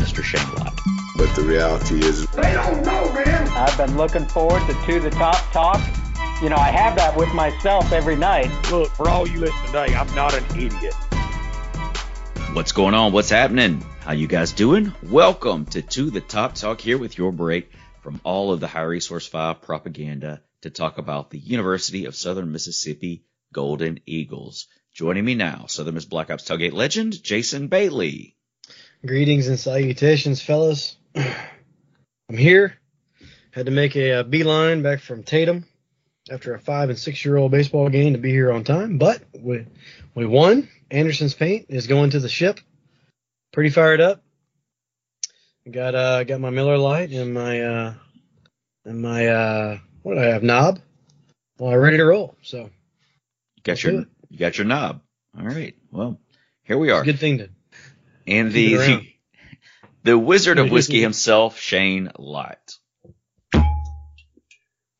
Mr. Shane Lott. But the reality is, They don't know, man. I've been looking forward to To the Top Talk. You know, I have that with myself every night. Look, for all you listening today, I'm not an idiot. What's going on? What's happening? How you guys doing? Welcome to To the Top Talk here with your break from all of the High Resource 5 propaganda to talk about the University of Southern Mississippi Golden Eagles. Joining me now, Southern Miss Black Ops tailgate legend, Jason Bailey. Greetings and salutations, fellas. I'm here. Had to make a, uh beeline back from Tatum after a five and six year old baseball game to be here on time, but we we won. Anderson's paint is going to the ship. Pretty fired up. Got uh got my Miller Lite and my uh and my uh what do I have knob. Well, I'm ready to roll. So You got your you got your knob. All right. Well, here we are. good thing to And the, the the Wizard of Whiskey himself, Shane Lott.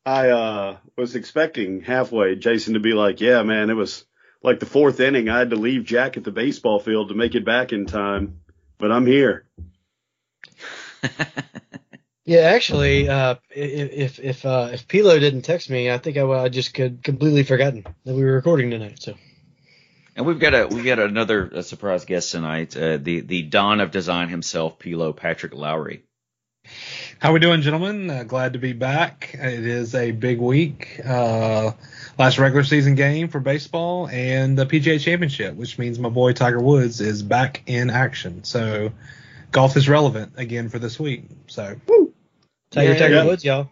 I uh was expecting halfway Jason to be like, "Yeah, man, it was like the fourth inning. I had to leave Jack at the baseball field to make it back in time, but I'm here." Yeah, actually, uh, if if if uh, if Pilo didn't text me, I think I, I just could completely forgotten that we were recording tonight. So And we've got a we've got another uh surprise guest tonight, uh, the the Don of Design himself, Pilo Patrick Lowry. How we doing, gentlemen? Uh, glad to be back. It is a big week. Uh, last regular season game for baseball and the PGA Championship, which means my boy Tiger Woods is back in action. So golf is relevant again for this week. So Tiger Yeah. Tiger Yeah. Woods, y'all.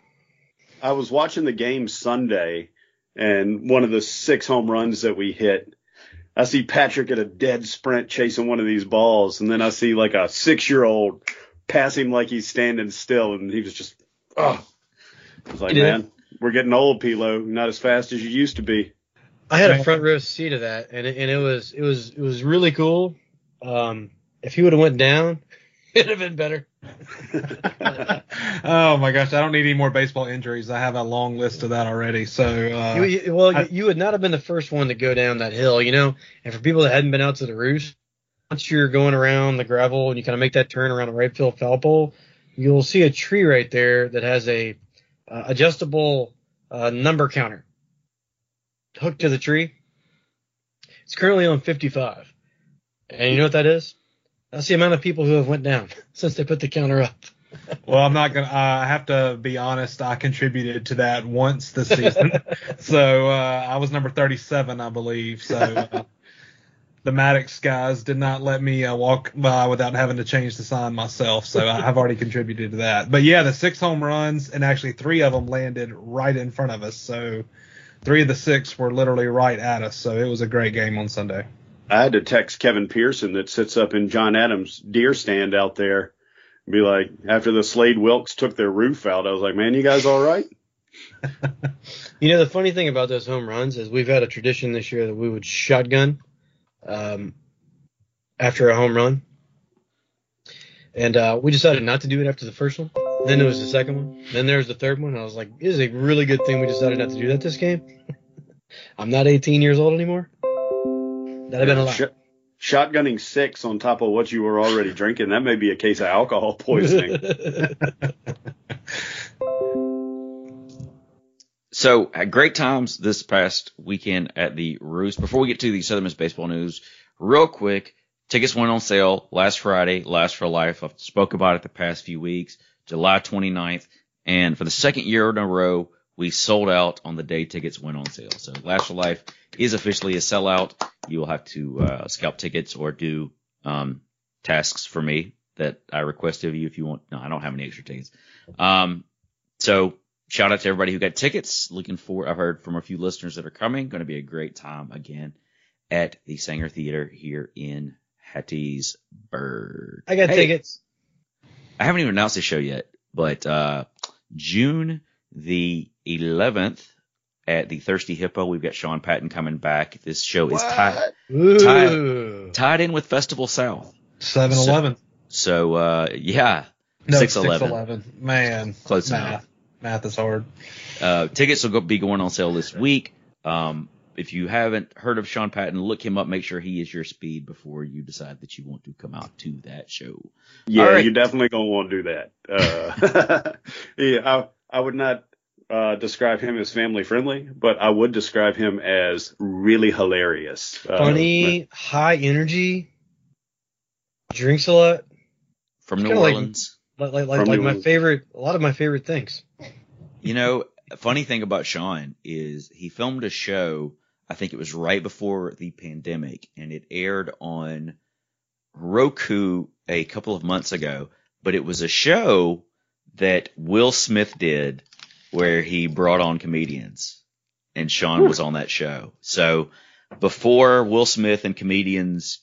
I was watching the game Sunday, and one of the six home runs that we hit, I see Patrick at a dead sprint chasing one of these balls, and then I see like a six year old pass him like he's standing still, and he was just, oh. I was like, You did? man, we're getting old, Pilo. Not as fast as you used to be. I had a front row seat of that, and it, and it was it was it was really cool. Um, if he would have went down, it'd have been better. oh my gosh, I don't need any more baseball injuries. I have a long list of that already. So uh, You, you, well, I- you, would not have been the first one to go down that hill, you know. And for people that hadn't been out to the roost, once you're going around the gravel and you kind of make that turn around the right field foul pole, you'll see a tree right there that has a uh, adjustable uh, number counter hooked to the tree. It's currently on 55, and you know what that is? That's the amount of people who have went down since they put the counter up. Well, I'm not gonna. Uh, I have to be honest. I contributed to that once this season, so uh, I was number 37, I believe. So uh, the Maddox guys did not let me uh, walk by without having to change the sign myself. So I- I've already contributed to that. But yeah, the six home runs and actually three of them landed right in front of us. So three of the six were literally right at us. So it was a great game on Sunday. I had to text Kevin Pearson that sits up in John Adams' deer stand out there. and Be like, after the Slade Wilkes took their roof out, I was like, man, you guys all right? You know, the funny thing about those home runs is we've had a tradition this year that we would shotgun um, after a home run. And uh, we decided not to do it after the first one. Then there was the second one. Then there was the third one. I was like, this is a really good thing we decided not to do that this game. I'm not 18 years old anymore. That'd have been a lot. Sh- shotgunning six on top of what you were already drinking, that may be a case of alcohol poisoning. So had great times this past weekend at the Roost. Before we get to the Southern Miss baseball news, real quick, tickets went on sale last Friday, last for life. I've spoke about it the past few weeks, July 29th. And for the second year in a row, we sold out on the day tickets went on sale. So Last for Life is officially a sellout. You will have to uh, scalp tickets or do um, tasks for me that I request of you if you want. No, I don't have any extra tickets. Um, so shout out to everybody who got tickets. Looking forward. I've heard from a few listeners that are coming. Going to be a great time again at the Saenger Theater here in Hattiesburg. I got Hey, tickets. I haven't even announced the show yet, but uh, June the 11th at the Thirsty Hippo, we've got Sean Patton coming back. This show is tied Ooh. tied in with Festival South. 7-Eleven. So uh, yeah, No, 611. 611. Man, Close math. enough. Math is hard. Uh, tickets will go, be going on sale this week. Um, if you haven't heard of Sean Patton, look him up. Make sure he is your speed before you decide that you want to come out to that show. Yeah, All right. you're definitely gonna want to do that. Uh, yeah, I, I would not uh, describe him as family friendly, but I would describe him as really hilarious. Uh, Funny, high energy, drinks a lot. From New Kinda like- Orleans. Like like like, like New my Orleans. favorite. A lot of my favorite things. You know, a funny thing about Sean is he filmed a show, I think it was right before the pandemic, and it aired on Roku a couple of months ago, but it was a show that Will Smith did where he brought on comedians and Sean was on that show. So before Will Smith and comedians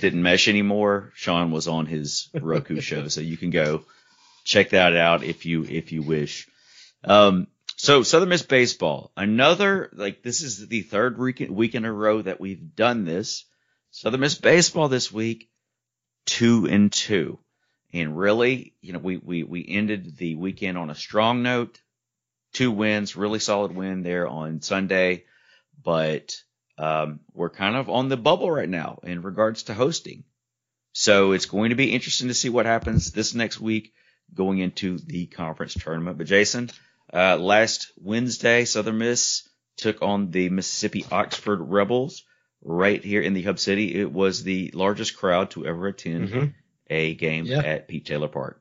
didn't mesh anymore, Sean was on his Roku show. So you can go check that out if you, if you wish. Um, so Southern Miss baseball, another like this is the third week, week in a row that we've done this. Southern Miss baseball this week, two and two, and really, you know, we we we ended the weekend on a strong note, two wins, really solid win there on Sunday, but um, we're kind of on the bubble right now in regards to hosting. So it's going to be interesting to see what happens this next week going into the conference tournament. But Jason, uh, last Wednesday, Southern Miss took on the Mississippi Oxford Rebels right here in the Hub City. It was the largest crowd to ever attend Mhm. a game Yeah. at Pete Taylor Park.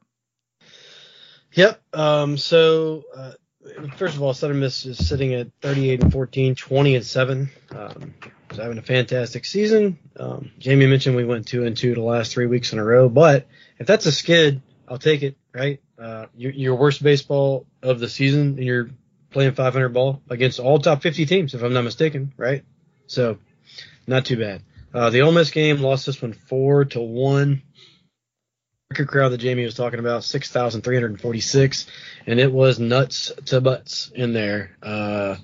Yep. Um, so, uh, first of all, Southern Miss is sitting at 38 and 14, 20 and 7. Um, so having a fantastic season. Um, Jamie mentioned we went 2 and 2 the last three weeks in a row, but if that's a skid, I'll take it, right? Uh, your, your worst baseball of the season, and you're playing 500 ball against all top 50 teams, if I'm not mistaken, right? So, not too bad. Uh, the Ole Miss game lost this one 4 to 1 record crowd that Jamie was talking about, 6,346, and it was nuts to butts in there. Uh,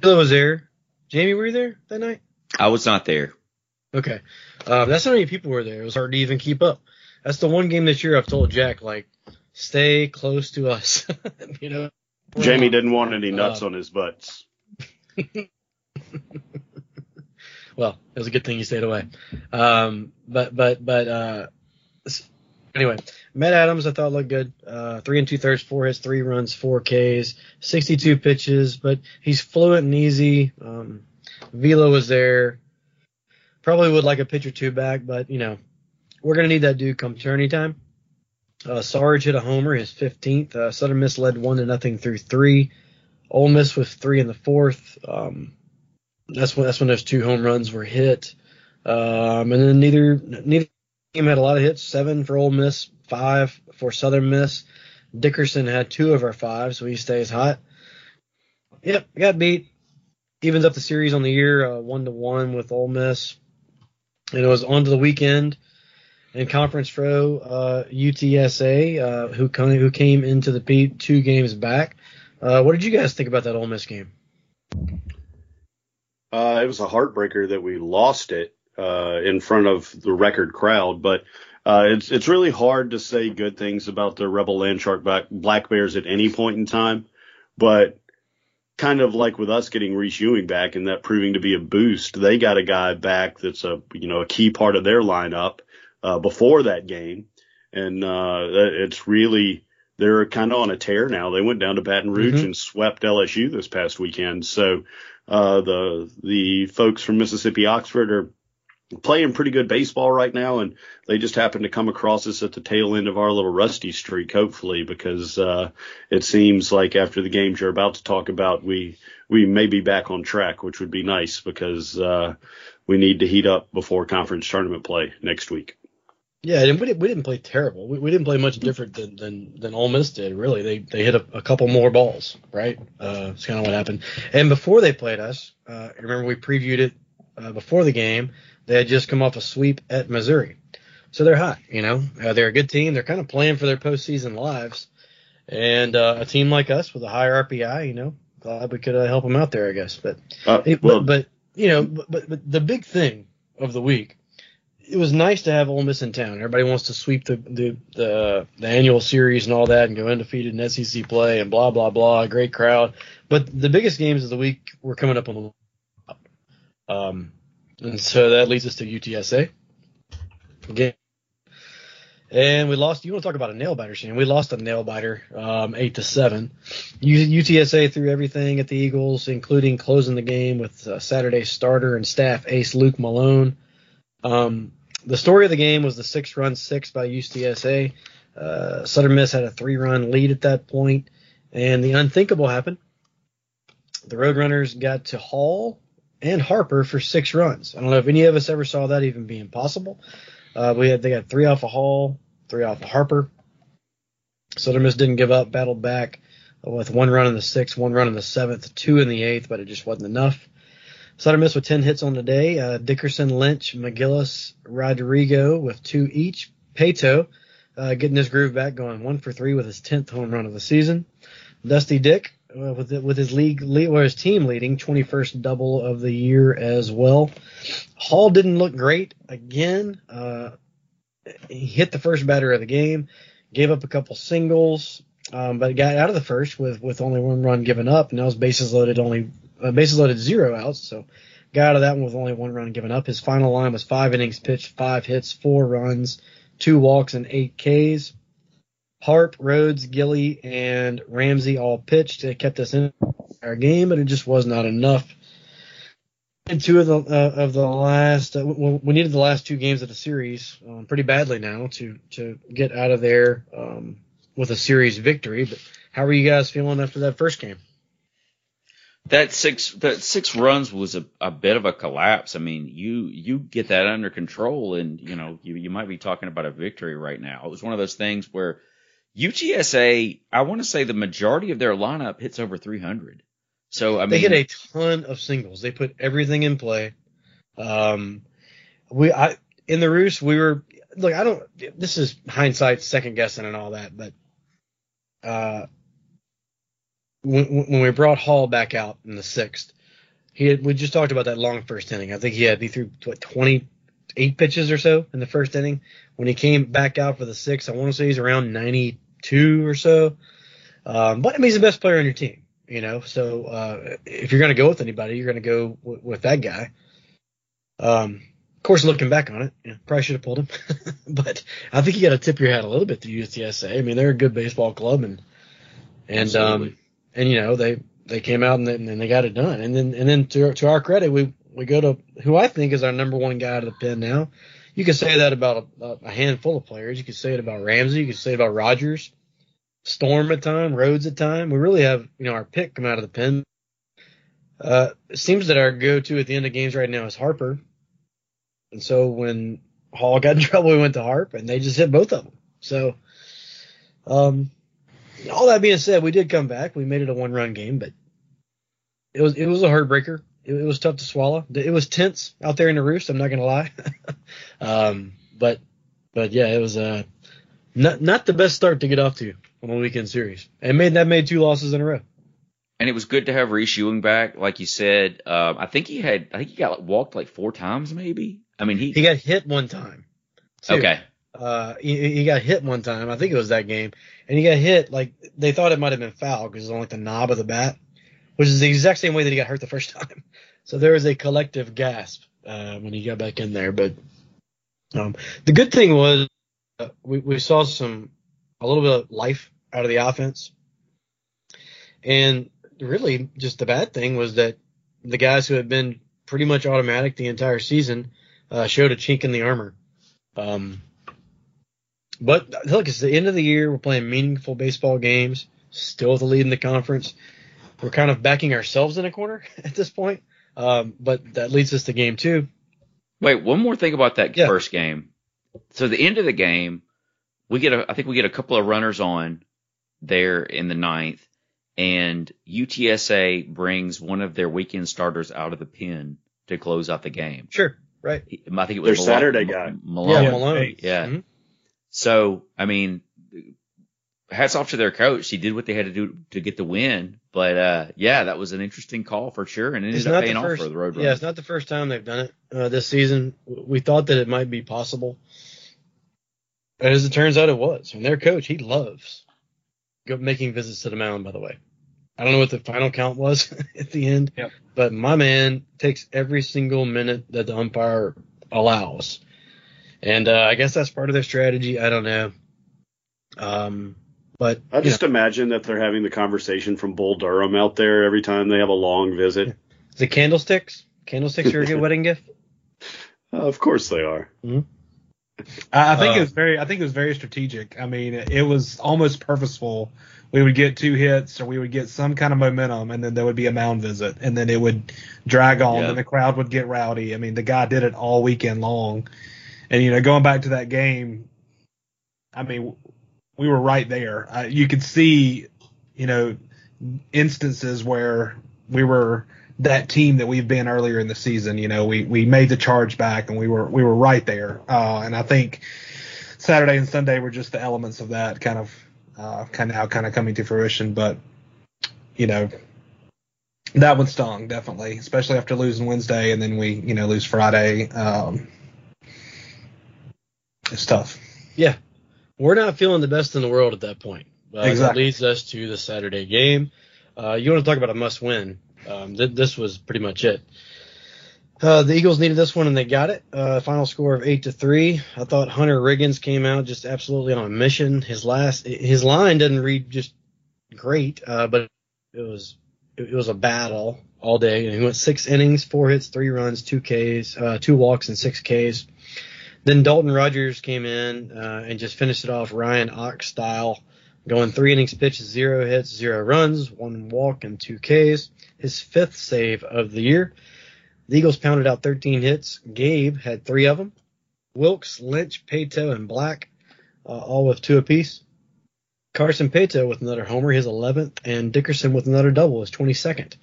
Phil was there. Jamie, were you there that night? I was not there. Okay. Uh, that's how many people were there. It was hard to even keep up. That's the one game this year I've told Jack, like, stay close to us. you know? Jamie didn't want any nuts Uh, on his butts. well, it was a good thing you stayed away. Um, but but but uh, s- anyway, Matt Adams I thought looked good. Uh, three and two thirds, four hits, three runs, four Ks, 62 pitches, but he's fluent and easy. Um, Velo was there. Probably would like a pitch or two back, but you know, we're gonna need that dude come tourney time. Uh, Sarge hit a homer, his 15th. Uh, Southern Miss led one to nothing through three. Ole Miss with three in the fourth. Um, that's when that's when those two home runs were hit. Um, and then neither neither team had a lot of hits. Seven for Ole Miss, five for Southern Miss. Dickerson had two of our five, so he stays hot. Yep, got beat. Evens up the series on the year, uh, one to one with Ole Miss. And it was on to the weekend. And Conference Pro, uh, UTSA, uh, who who came into the Pete two games back. Uh, what did you guys think about that Ole Miss game? Uh, it was a heartbreaker that we lost it uh, in front of the record crowd, but uh, it's it's really hard to say good things about the Rebel Landshark Black, Black Bears at any point in time. But kind of like with us getting Reese Ewing back and that proving to be a boost, they got a guy back that's a you know a key part of their lineup uh, before that game, and uh, it's really they're kind of on a tear now. They went down to Baton Rouge Mhm. and swept LSU this past weekend, so uh, the the folks from Mississippi Oxford are playing pretty good baseball right now, and they just happen to come across us at the tail end of our little rusty streak, hopefully, because uh, it seems like after the games you're about to talk about, we we may be back on track, which would be nice because uh, we need to heat up before conference tournament play next week. Yeah, and we didn't, we didn't play terrible. We, we didn't play much different than than than Ole Miss did. Really, they they hit a, a couple more balls, right? Uh, that's kind of what happened. And before they played us, uh, remember we previewed it uh, before the game. They had just come off a sweep at Missouri. so they're hot. You know, uh, they're a good team. They're kind of playing for their postseason lives, and uh, a team like us with a higher RPI, you know, glad we could uh, help them out there, I guess. But Uh, it, well, but, but you know, but, but but the big thing of the week, it was nice to have Ole Miss in town. Everybody wants to sweep the the the, the annual series and all that, and go undefeated in SEC play and blah blah blah. Great crowd, but the biggest games of the week were coming up on the um, and so that leads us to UTSA. Again. And we lost. You want to talk about a nail biter, Shane? We lost a nail biter, um, eight to seven. U- UTSA threw everything at the Eagles, including closing the game with uh, Saturday starter and staff ace Luke Malone. Um, the story of the game was the six run six by UTSA. Uh, Southern Miss had a three run lead at that point, and the unthinkable happened. The Roadrunners got to Hall and Harper for six runs. I don't know if any of us ever saw that even being possible. Uh, we had they got three off of Hall, three off of Harper. Southern Miss didn't give up, battled back with one run in the sixth, one run in the seventh, two in the eighth, but it just wasn't enough. Southern Miss with ten hits on the day. Uh, Dickerson, Lynch, McGillis, Rodrigo with two each. Paetow uh, getting his groove back, going one for three with his tenth home run of the season. Dusty Dick uh, with with his league or his team leading 21st double of the year as well. Hall didn't look great again. Uh, he hit the first batter of the game, gave up a couple singles, um, but got out of the first with with only one run given up, and that was bases loaded only uh, bases loaded zero outs. So got out of that one with only one run given up. His final line was five innings pitched, five hits, four runs, two walks, and eight Ks. Harp, Rhodes, Gilly, and Ramsey all pitched. It kept us in our game, but it just was not enough. And two of the uh, of the last, uh, we needed the last two games of the series um, pretty badly now to to get out of there um, with a series victory. But how are you guys feeling after that first game? That six that six runs was a, a bit of a collapse. I mean, you you get that under control, and you know you you might be talking about a victory right now. It was one of those things where UTSA, I want to say the majority of their lineup hits over 300. So I mean, they hit a ton of singles. They put everything in play. Um, we I in the roost we were look. I don't. This is hindsight, second guessing, and all that. But uh, when, when we brought Hall back out in the sixth, he had, we just talked about that long first inning. I think he had he threw what 28 pitches or so in the first inning. When he came back out for the sixth, I want to say he's around 92 or so. Um, but I mean, he's the best player on your team you know. So uh, if you're going to go with anybody, you're going to go w- with that guy. Um, of course, looking back on it, you know, probably should have pulled him, but I think you got to tip your hat a little bit to UTSA. I mean, they're a good baseball club, and and Absolutely. um and you know they they came out and they, and they got it done. And then and then to to our credit, we we go to who I think is our number one guy out of the pen now. You can say that about a, a handful of players. You can say it about Ramsey. You can say it about Rogers. Storm at time, Rhodes at time. We really have, you know, our pick come out of the pen. Uh, it seems that our go-to at the end of games right now is Harper. And so when Hall got in trouble, we went to Harp, and they just hit both of them. So, um, all that being said, we did come back. We made it a one-run game, but it was it was a heartbreaker. It, it was tough to swallow. It was tense out there in the roost. I'm not gonna lie. um, but but yeah, it was uh, not not the best start to get off to on a weekend series. And made that made two losses in a row. and it was good to have Reese Ewing back, like you said. Um, I think he had, I think he got like, walked like four times, maybe. I mean, he, He got hit one time. too. okay, Uh, he, he got hit one time. I think it was that game, and he got hit like they thought it might have been foul because it was on like the knob of the bat, which is the exact same way that he got hurt the first time. So there was a collective gasp uh, when he got back in there. But um, the good thing was uh, we we saw some a little bit of life out of the offense, and really just the bad thing was that the guys who had been pretty much automatic the entire season uh, showed a chink in the armor. Um, but look, it's the end of the year. We're playing meaningful baseball games. Still the lead in the conference. We're kind of backing ourselves in a corner at this point. Um, but that leads us to game two. Wait, one more thing about that Yeah. first game. So the end of the game, we get a, I think we get a couple of runners on there in the ninth, and UTSA brings one of their weekend starters out of the pen to close out the game. Sure. right? I think it was Their Saturday guy. M- Malone. Yeah, Malone. Yeah. Mhm. So, I mean, hats off to their coach. He did what they had to do to get the win. But, uh, yeah, that was an interesting call for sure. And it It's ended up the paying off for the road yeah, it's not the first time they've done it uh, this season. We thought that it might be possible, but as it turns out, it was. And their coach, he loves making visits to the mound. By the way, I don't know what the final count was at the end, Yep. but my man takes every single minute that the umpire allows, and uh, I guess that's part of their strategy. I don't know. Um, but I just know, imagine that they're having the conversation from Bull Durham out there every time they have a long visit. the candlesticks, candlesticks are a good wedding gift. Uh, of course they are. I, I think Uh, it was very, I think it was very strategic. I mean, it, it was almost purposeful. We would get two hits, or we would get some kind of momentum, and then there would be a mound visit, and then it would drag on, Yeah. and the crowd would get rowdy. I mean, the guy did it all weekend long, and you know, going back to that game, I mean, we were right there. Uh, you could see, you know, instances where we were that team that we've been earlier in the season. You know, we we made the charge back and we were we were right there. Uh, and I think Saturday and Sunday were just the elements of that kind of uh, kind of now kind of coming to fruition. But you know, that one stung definitely, especially after losing Wednesday and then we you know lose Friday. Um, it's tough. We're not feeling the best in the world at that point. Uh, That leads us to the Saturday game. Uh, you want to talk about a must win? Um, th- this was pretty much it. Uh, the Eagles needed this one and they got it. Uh, final score of eight to three. I thought Hunter Riggins came out just absolutely on a mission. His last, his line didn't read just great, uh, but it was, it was a battle all day. And he went six innings, four hits, three runs, two Ks, uh, two walks, and six Ks. Then Dalton Rogers came in uh, and just finished it off Ryan Ox style, going three innings pitched, zero hits, zero runs, one walk, and two Ks. His fifth save of the year. The Eagles pounded out 13 hits. Gabe had three of them. Wilkes, Lynch, Paetow, and Black, uh, all with two apiece. Carson Paetow with another homer, his 11th, and Dickerson with another double, his 22nd.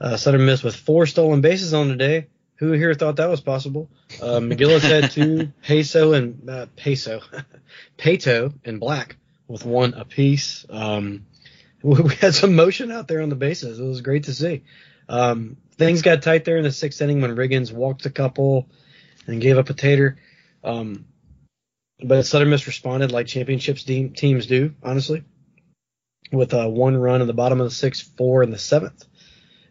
Uh, Southern Miss with four stolen bases on the day. Who here thought that was possible? Uh, McGillis had two, Peso and uh, Peso, Paetow and Black with one apiece. Um, we had some motion out there on the bases. It was great to see. Um, things got tight there in the sixth inning when Riggins walked a couple and gave up a tater. Um, but Southern Miss responded like championships team, teams do, honestly, with uh, one run in the bottom of the sixth, four in the seventh.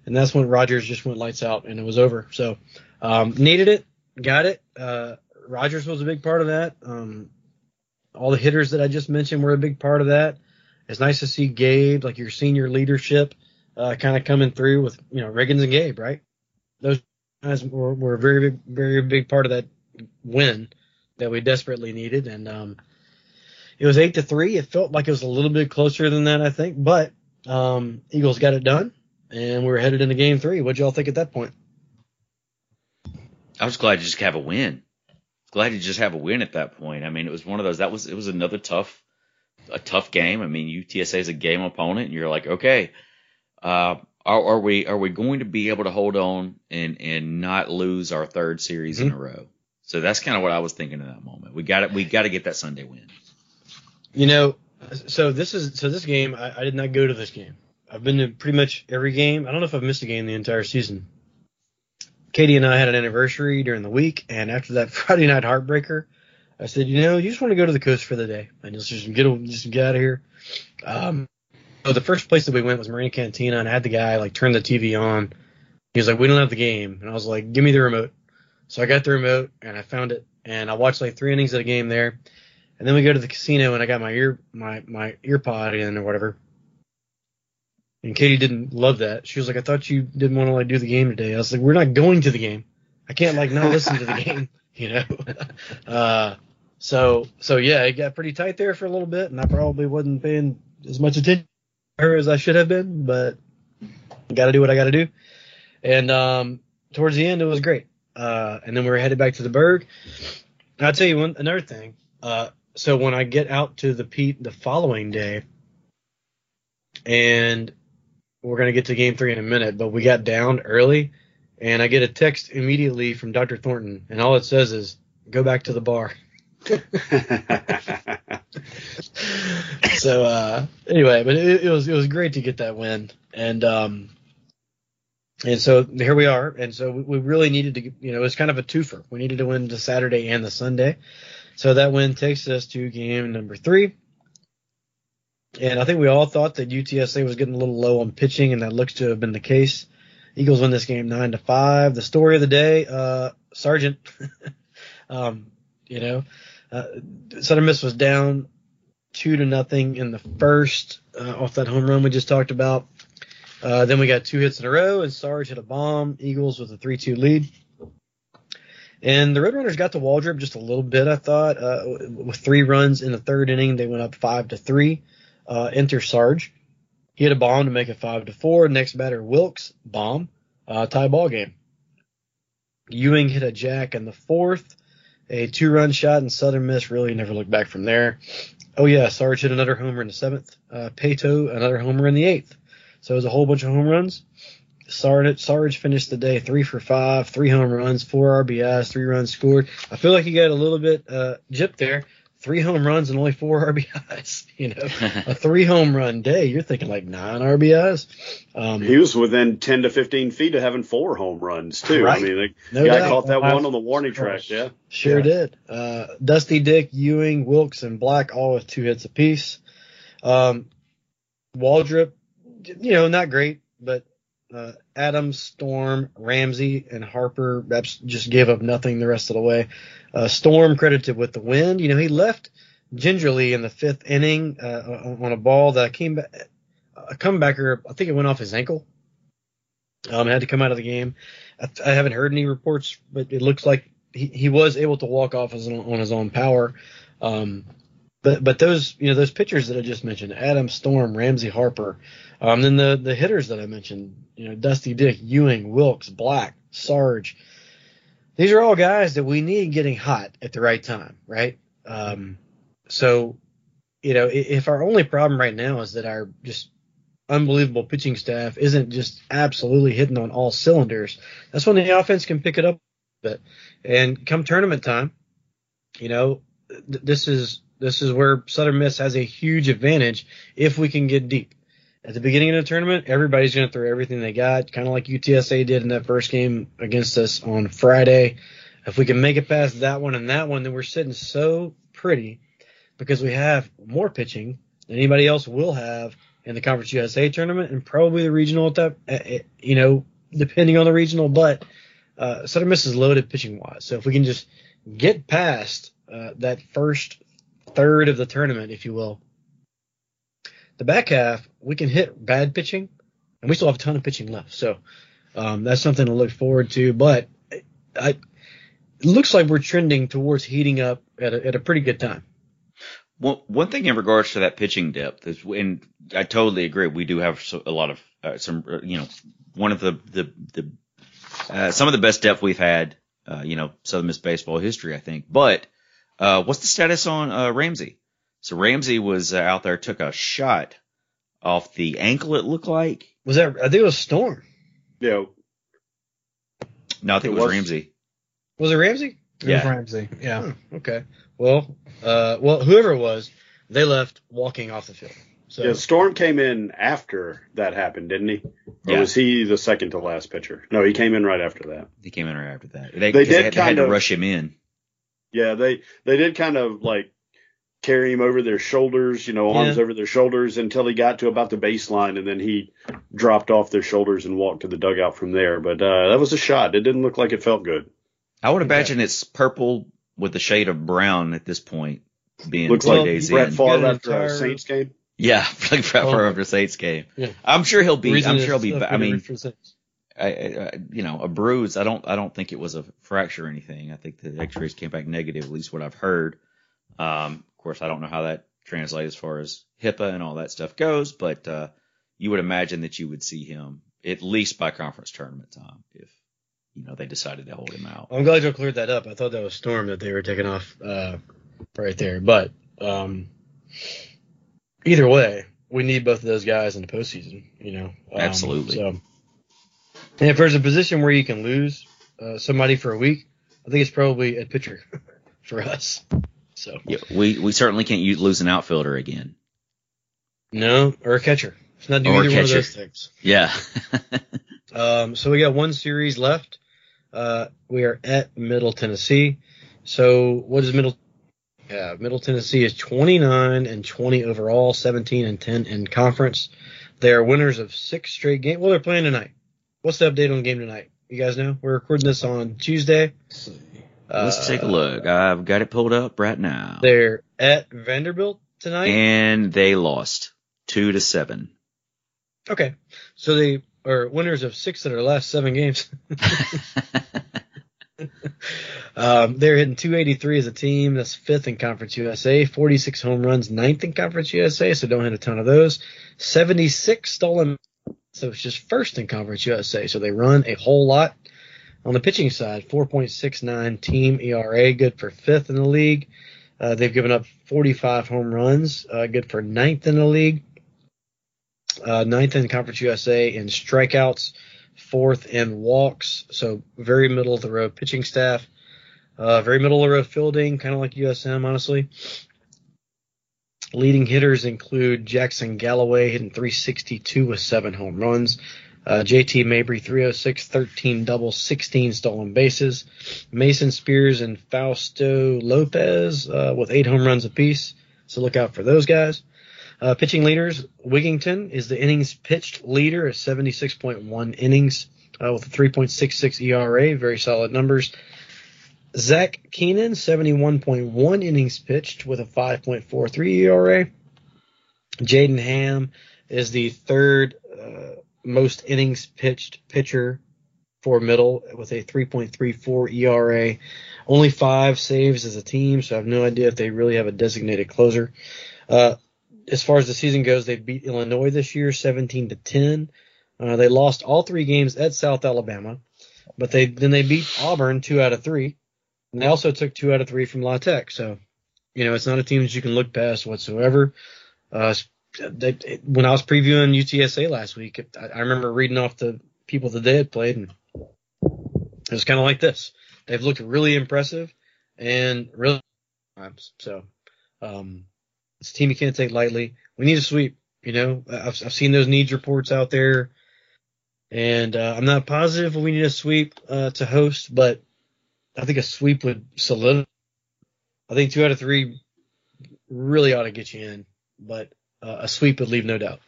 And that's when Rogers just went lights out and it was over. So um, needed it, got it. Uh, Rogers was a big part of that. Um, all the hitters that I just mentioned were a big part of that. It's nice to see Gabe, like your senior leadership, uh, kind of coming through with you know Riggins and Gabe, right? Those guys were, were a very big, very big part of that win that we desperately needed, and um, it was eight to three. It felt like it was a little bit closer than that, I think, but um, Eagles got it done, and we were headed into game three. What'd y'all think at that point? I was glad to just have a win. Glad to just have a win at that point. I mean, it was one of those. That was it was another tough, a tough game. I mean, UTSA is a game opponent, and you're like, okay, uh, are, are we are we going to be able to hold on and and not lose our third series in a row? So that's kind of what I was thinking in that moment. We got it. We got to get that Sunday win. You know, so this is so this game. I, I did not go to this game. I've been to pretty much every game. I don't know if I've missed a game the entire season. Katie and I had an anniversary during the week, and after that Friday night heartbreaker, I said, you know, you just want to go to the coast for the day and just just get just get out of here. Um, so the first place that we went was Marina Cantina, and I had the guy like turn the TV on. He was like, we don't have the game, and I was like, give me the remote. So I got the remote and I found it, and I watched like three innings of the game there. And then we go to the casino and I got my ear my my ear pod in or whatever. And Katie didn't love that. She was like, I thought you didn't want to like do the game today. I was like, We're not going to the game. I can't like not listen to the game, you know. uh so so yeah, it got pretty tight there for a little bit and I probably wasn't paying as much attention to her as I should have been, but gotta do what I gotta do. And um towards the end it was great. Uh and then we were headed back to the Berg. And I'll tell you one another thing. Uh so when I get out to the Pete the following day, and we're gonna get to game three in a minute, but we got down early, and I get a text immediately from Dr. Thornton, and all it says is, "Go back to the bar." so uh, anyway, but it, it was it was great to get that win, and um, and so here we are, and so we, we really needed to, you know, it was kind of a twofer. We needed to win the Saturday and the Sunday, so that win takes us to game number three. And I think we all thought that UTSA was getting a little low on pitching, and that looks to have been the case. Eagles win this game nine to five. The story of the day, uh, Sargent, um, you know, uh, Southern Miss was down two to nothing in the first uh, off that home run we just talked about. Uh, then we got two hits in a row, and Sarge hit a bomb. Eagles with a 3-2 lead. And the Roadrunners got to Waldrop just a little bit, I thought. Uh, with three runs in the third inning, they went up five to three. Uh, enter Sarge. He hit a bomb to make it five to four. Next batter, Wilkes, bomb, uh, tie ball game. Ewing hit a jack in the fourth, a two-run shot, and Southern Miss really never looked back from there. Oh yeah, Sarge hit another homer in the seventh. Uh, another homer in the eighth. So it was a whole bunch of home runs. Sarge, Sarge finished the day three for five, three home runs, four RBIs, three runs scored. I feel like he got a little bit uh, gypped there. Three home runs and only four RBIs. You know, a three home run day. You're thinking like nine RBIs. Um, he was within 10 to 15 feet of having four home runs too. Right. I mean, the No guy doubt. caught that one on the warning track. Yeah. Sure Yeah. did. Uh, Dusty Dick, Ewing, Wilkes, and Black all with two hits apiece. Um, Waldrop, you know, not great, but uh, Adams, Storm, Ramsey, and Harper just gave up nothing the rest of the way. Uh, Storm credited with the win. You know, he left gingerly in the fifth inning uh, on a ball that came back. A comebacker, I think it went off his ankle. Um, had to come out of the game. I, I haven't heard any reports, but it looks like he, he was able to walk off his on his own power. Um, but but those you know those pitchers that I just mentioned, Adam Storm, Ramsey Harper, um, then the the hitters that I mentioned, you know Dusty Dick, Ewing, Wilkes, Black, Sarge. These are all guys that we need getting hot at the right time, right? Um, so you know if our only problem right now is that our just unbelievable pitching staff isn't just absolutely hitting on all cylinders, that's when the offense can pick it up a bit. And come tournament time, you know, th- this is this is where Southern Miss has a huge advantage if we can get deep. At the beginning of the tournament, everybody's going to throw everything they got, kind of like UTSA did in that first game against us on Friday. If we can make it past that one and that one, then we're sitting so pretty because we have more pitching than anybody else will have in the Conference USA tournament and probably the regional at that, uh, uh, you know, depending on the regional. But uh, Southern Miss is loaded pitching wise. So if we can just get past uh, that first third of the tournament, if you will, the back half we can hit bad pitching, and we still have a ton of pitching left. So um, that's something to look forward to. But I, it looks like we're trending towards heating up at a, at a pretty good time. One one thing in regards to that pitching depth is, and I totally agree. We do have a lot of uh, some, uh, you know, one of the the the uh, some of the best depth we've had, uh, you know, Southern Miss baseball history, I think. But uh, what's the status on uh, Ramsey? So Ramsey was uh, out there, took a shot off the ankle. It looked like. Was that? I think it was Storm. You know, No, I think It it was was- Ramsey. Was it Ramsey? It was Yeah. Ramsey. Yeah. Hmm, okay. Well, uh, well, whoever it was, they left walking off the field. So yeah, Storm came in after that happened, didn't he? Or Yeah. was he the second to last pitcher? No, he came in right after that. He came in right after that. They, They 'cause did had, they had kind to of- rush him in. Yeah, they they did kind of like carry him over their shoulders, you know, arms Yeah. over their shoulders until he got to about the baseline, and then he dropped off their shoulders and walked to the dugout from there. But uh, that was a shot. It didn't look like it felt good. I would imagine it's purple with a shade of brown at this point, being Looks like days Brett in. Favre Got an after a Saints game. Yeah, like Brett. Favre after Saints game. Yeah. I'm sure he'll be. reason I'm sure he'll be. I mean, for Saints. I, I, I- you know, a bruise. I don't. I don't think it was a fracture or anything. I think the X-rays came back negative, at least what I've heard. Um, of course, I don't know how that translates as far as HIPAA and all that stuff goes, but uh, you would imagine that you would see him at least by conference tournament time if you know they decided to hold him out. I'm glad you cleared that up. I thought that was Storm that they were taking off uh, right there. But um, either way, we need both of those guys in the postseason. You know, um, Absolutely. So And if there's a position where you can lose uh, somebody for a week, I think it's probably a pitcher for us. So Yeah, we we certainly can't use, lose an outfielder again. no, or a catcher. It's not do Or either one of those things. Yeah. Um, so we got one series left. Uh, we are at Middle Tennessee. So what is Middle? Yeah, Middle Tennessee is 29 and 20 overall, 17 and 10 in conference. They are winners of six straight games. Well, they're playing tonight. What's the update on the game tonight? You guys know? We're recording this on Tuesday. Let's take a Uh, look. I've got it pulled up right now. They're at Vanderbilt tonight. And they lost two to seven. okay. So they are winners of six of their last seven games. Um, they're hitting 283 as a team. That's fifth in Conference USA. 46 home runs, ninth in Conference USA. So don't hit a ton of those. 76 stolen. So it's just first in Conference USA. So they run a whole lot. On the pitching side, 4.69 team ERA, good for fifth in the league. Uh, they've given up 45 home runs, uh, good for ninth in the league. Uh, ninth in Conference USA in strikeouts, fourth in walks. So very middle of the road pitching staff. Uh, very middle of the road fielding, kind of like USM, honestly. Leading hitters include Jackson Galloway hitting 362 with seven home runs. Uh, JT Mabry 306, 13 doubles, 16 stolen bases. Mason Spears and Fausto Lopez uh, with eight home runs apiece. So look out for those guys. Uh, pitching leaders, Wigington is the innings pitched leader at 76.1 innings uh, with a 3.66 ERA, very solid numbers. Zach Keenan, 71.1 innings pitched with a 5.43 ERA. Jaden Hamm is the third uh, most innings pitched pitcher for middle with a 3.34 ERA. Only five saves as a team, so I have no idea if they really have a designated closer. Uh, as far as the season goes, they beat Illinois this year, 17 to 10. Uh, they lost all three games at South Alabama, but they then they beat Auburn two out of three, and they also took two out of three from La Tech. So, you know, it's not a team that you can look past whatsoever. Uh, they, when I was previewing UTSA last week, I, I remember reading off the people that they had played, and it was kind of like this. They've looked really impressive and really times. So, um, it's a team you can't take lightly. We need a sweep. You know, I've, I've seen those needs reports out there, and uh, I'm not positive we need a sweep uh, to host, but I think a sweep would solidify. I think two out of three really ought to get you in, but uh, a sweep would leave no doubt.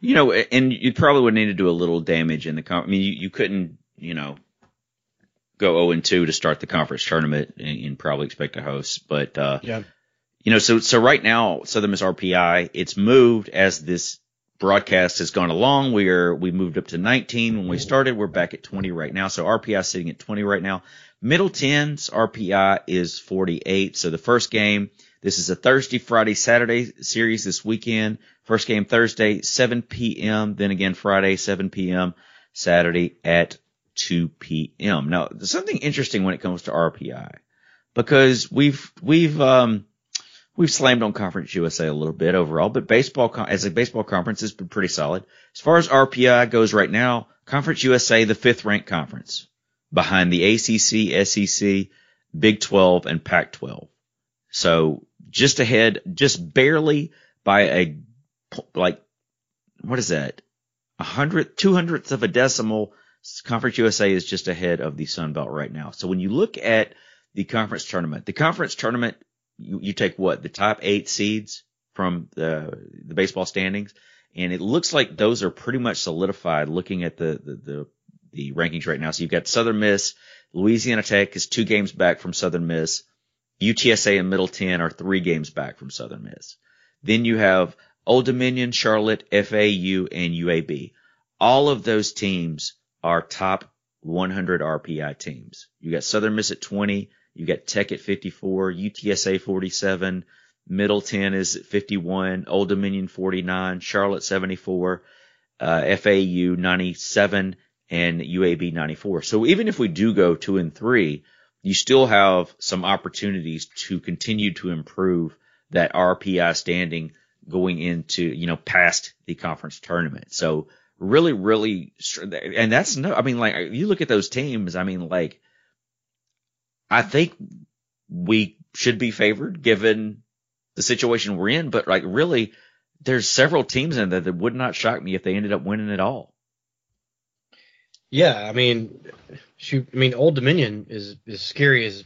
You know, and you probably would need to do a little damage in the con I mean, you, you couldn't, you know, go 0 and 2 to start the conference tournament and, and probably expect to host. But, uh, Yeah. you know, so, so right now, Southern Miss RPI, it's moved as this broadcast has gone along. We are, we moved up to 19 when we started. We're back at 20 right now. So RPI sitting at 20 right now. Middle Tenn's RPI is 48. So the first game, this is a Thursday, Friday, Saturday series this weekend. First game Thursday, 7 p.m. Then again Friday, 7 p.m. Saturday at 2 p.m. Now, something interesting when it comes to RPI because we've, we've, um, we've slammed on Conference USA a little bit overall, but baseball, as a baseball conference has been pretty solid. As far as RPI goes right now, Conference USA, the fifth ranked conference behind the ACC, SEC, Big 12, and Pac 12. So just ahead, just barely by a, like, what is that? A hundred, two hundredths of a decimal. Conference USA is just ahead of the Sun Belt right now. So when you look at the conference tournament, the conference tournament, you, you take what? The top eight seeds from the, the baseball standings. And it looks like those are pretty much solidified looking at the, the, the, the rankings right now. So you've got Southern Miss, Louisiana Tech is two games back from Southern Miss. UTSA and Middle Tenn are three games back from Southern Miss. Then you have Old Dominion, Charlotte, FAU, and UAB. All of those teams are top 100 RPI teams. You got Southern Miss at 20, you got Tech at 54, UTSA 47, Middle Tenn is at 51, Old Dominion 49, Charlotte 74, uh, FAU 97, and UAB 94. So even if we do go two and three, you still have some opportunities to continue to improve that RPI standing going into, you know, past the conference tournament. So really, really, and that's no, I mean, like you look at those teams, I mean, like, I think we should be favored given the situation we're in, but like really, there's several teams in there that would not shock me if they ended up winning it all. Yeah, I mean, shoot, I mean, Old Dominion is as scary as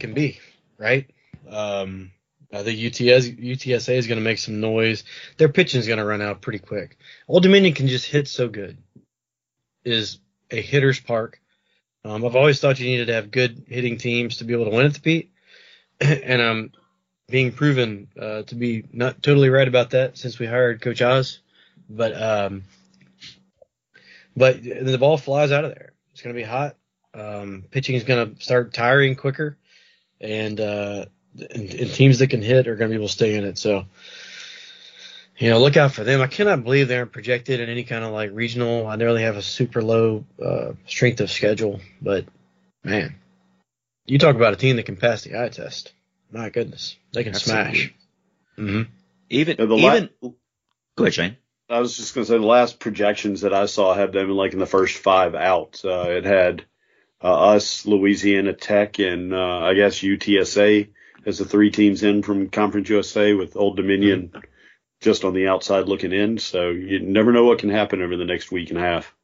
can be, right? Um, I think UTS, UTSA is going to make some noise. Their pitching is going to run out pretty quick. Old Dominion can just hit so good. Is a hitter's park. Um, I've always thought you needed to have good hitting teams to be able to win at the Pete, and I'm being proven uh, to be not totally right about that since we hired Coach Oz. But um, but the ball flies out of there. It's going to be hot. Um, pitching is going to start tiring quicker, and, uh, and, and teams that can hit are going to be able to stay in it. So, you know, look out for them. I cannot believe they aren't projected in any kind of like regional. I know they have a super low uh, strength of schedule, but man, you talk about a team that can pass the eye test. My goodness, they can Absolutely. smash. hmm Even, Yeah, the la- even, go ahead, Shane. I was just going to say the last projections that I saw had them like in the first five out. Uh, it had uh, us, Louisiana Tech, and uh, I guess UTSA as the three teams in from Conference USA with Old Dominion just on the outside looking in. So you never know what can happen over the next week and a half.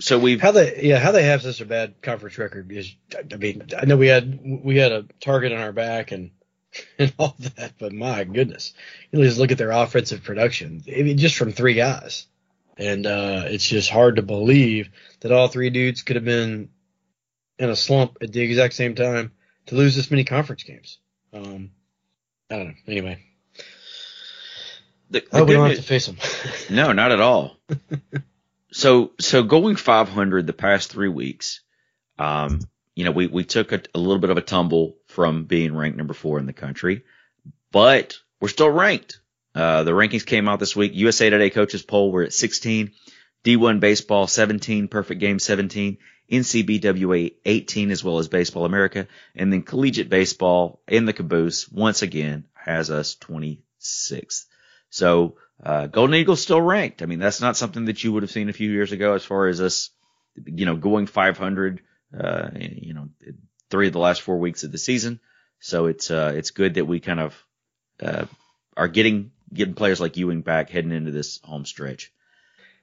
So we've, How they yeah how they have such a bad conference record is I mean I know we had we had a target on our back and and all that but my goodness you just look at their offensive production I mean, just from three guys and uh, it's just hard to believe that all three dudes could have been in a slump at the exact same time to lose this many conference games. Um, I don't know. Anyway, the, I the hope we good don't news- have to face them. No, not at all. so, so going 500 the past three weeks, um, you know, we, we took a, a little bit of a tumble from being ranked number four in the country, but we're still ranked. Uh, the rankings came out this week. USA Today coaches poll, we're at 16. D1 baseball 17, perfect game 17, NCBWA 18 as well as Baseball America, and then collegiate baseball in the caboose once again has us 26th. So, uh, Golden Eagles still ranked. I mean, that's not something that you would have seen a few years ago as far as us, you know, going 500, uh, you know, three of the last four weeks of the season. So it's, uh, it's good that we kind of, uh, are getting, getting players like Ewing back heading into this home stretch.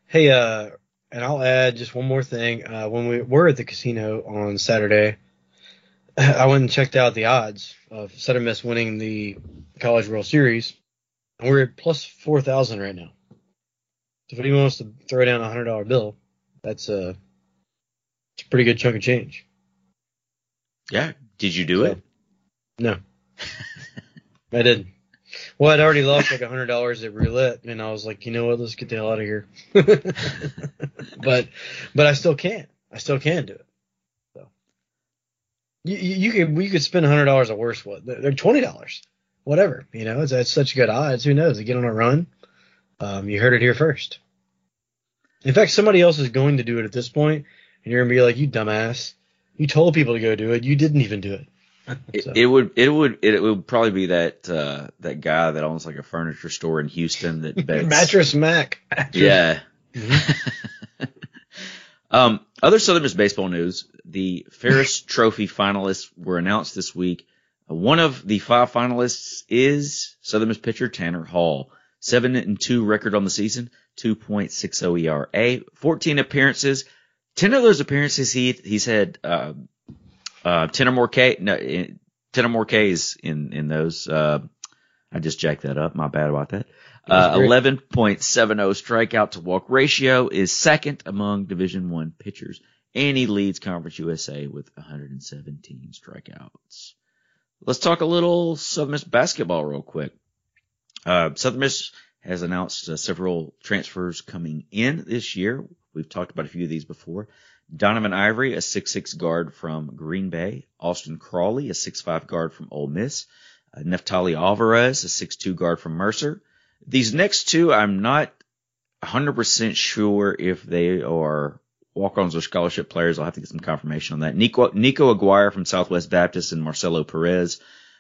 Hey, uh, and I'll add just one more thing. Uh, when we were at the casino on Saturday, I went and checked out the odds of Southern Miss winning the College World Series. And we're at plus 4,000 right now. So if anyone wants to throw down a $100 bill, that's a, a pretty good chunk of change. Yeah. Did you do So- it? No. I didn't. Well, I'd already lost like a hundred dollars at roulette, and I was like, you know what, let's get the hell out of here. but, but I still can't. I still can do it. So, you you, could you could spend a hundred dollars at worse What they're twenty dollars, whatever. You know, it's, it's such good odds. Who knows? They get on a run. Um, you heard it here first. In fact, somebody else is going to do it at this point, and you're gonna be like, you dumbass. You told people to go do it. You didn't even do it. It, So- it would, it would, it would probably be that, uh, that guy that owns like a furniture store in Houston that bets. Mattress Mac. Yeah. Mm-hmm. um, other Southern Miss baseball news: the Ferriss Trophy finalists were announced this week. Uh, One of the five finalists is Southern Miss pitcher Tanner Hall. Seven and two record on the season, 2.60 ERA, 14 appearances. 10 of those appearances he he's had uh, uh, 10 or more K. No, eh, 10 or more Ks in in those. Uh, I just jacked that up. My bad about that. Uh, 11.70 strikeout to walk ratio is second among Division One pitchers, and he leads Conference USA with 117 strikeouts. Let's talk a little Southern Miss basketball real quick. Uh, Southern Miss has announced uh, several transfers coming in this year. We've talked about a few of these before. Donovan Ivory, a 6'6 guard from Green Bay. Austin Crowley, a 6'5 guard from Ole Miss. Uh, Neftali Alvarez, a 6'2 guard from Mercer. These next two, I'm not 100% sure if they are walk-ons or scholarship players. I'll have to get some confirmation on that. Nico, Nico Aguirre from Southwest Baptist and Marcelo Perez.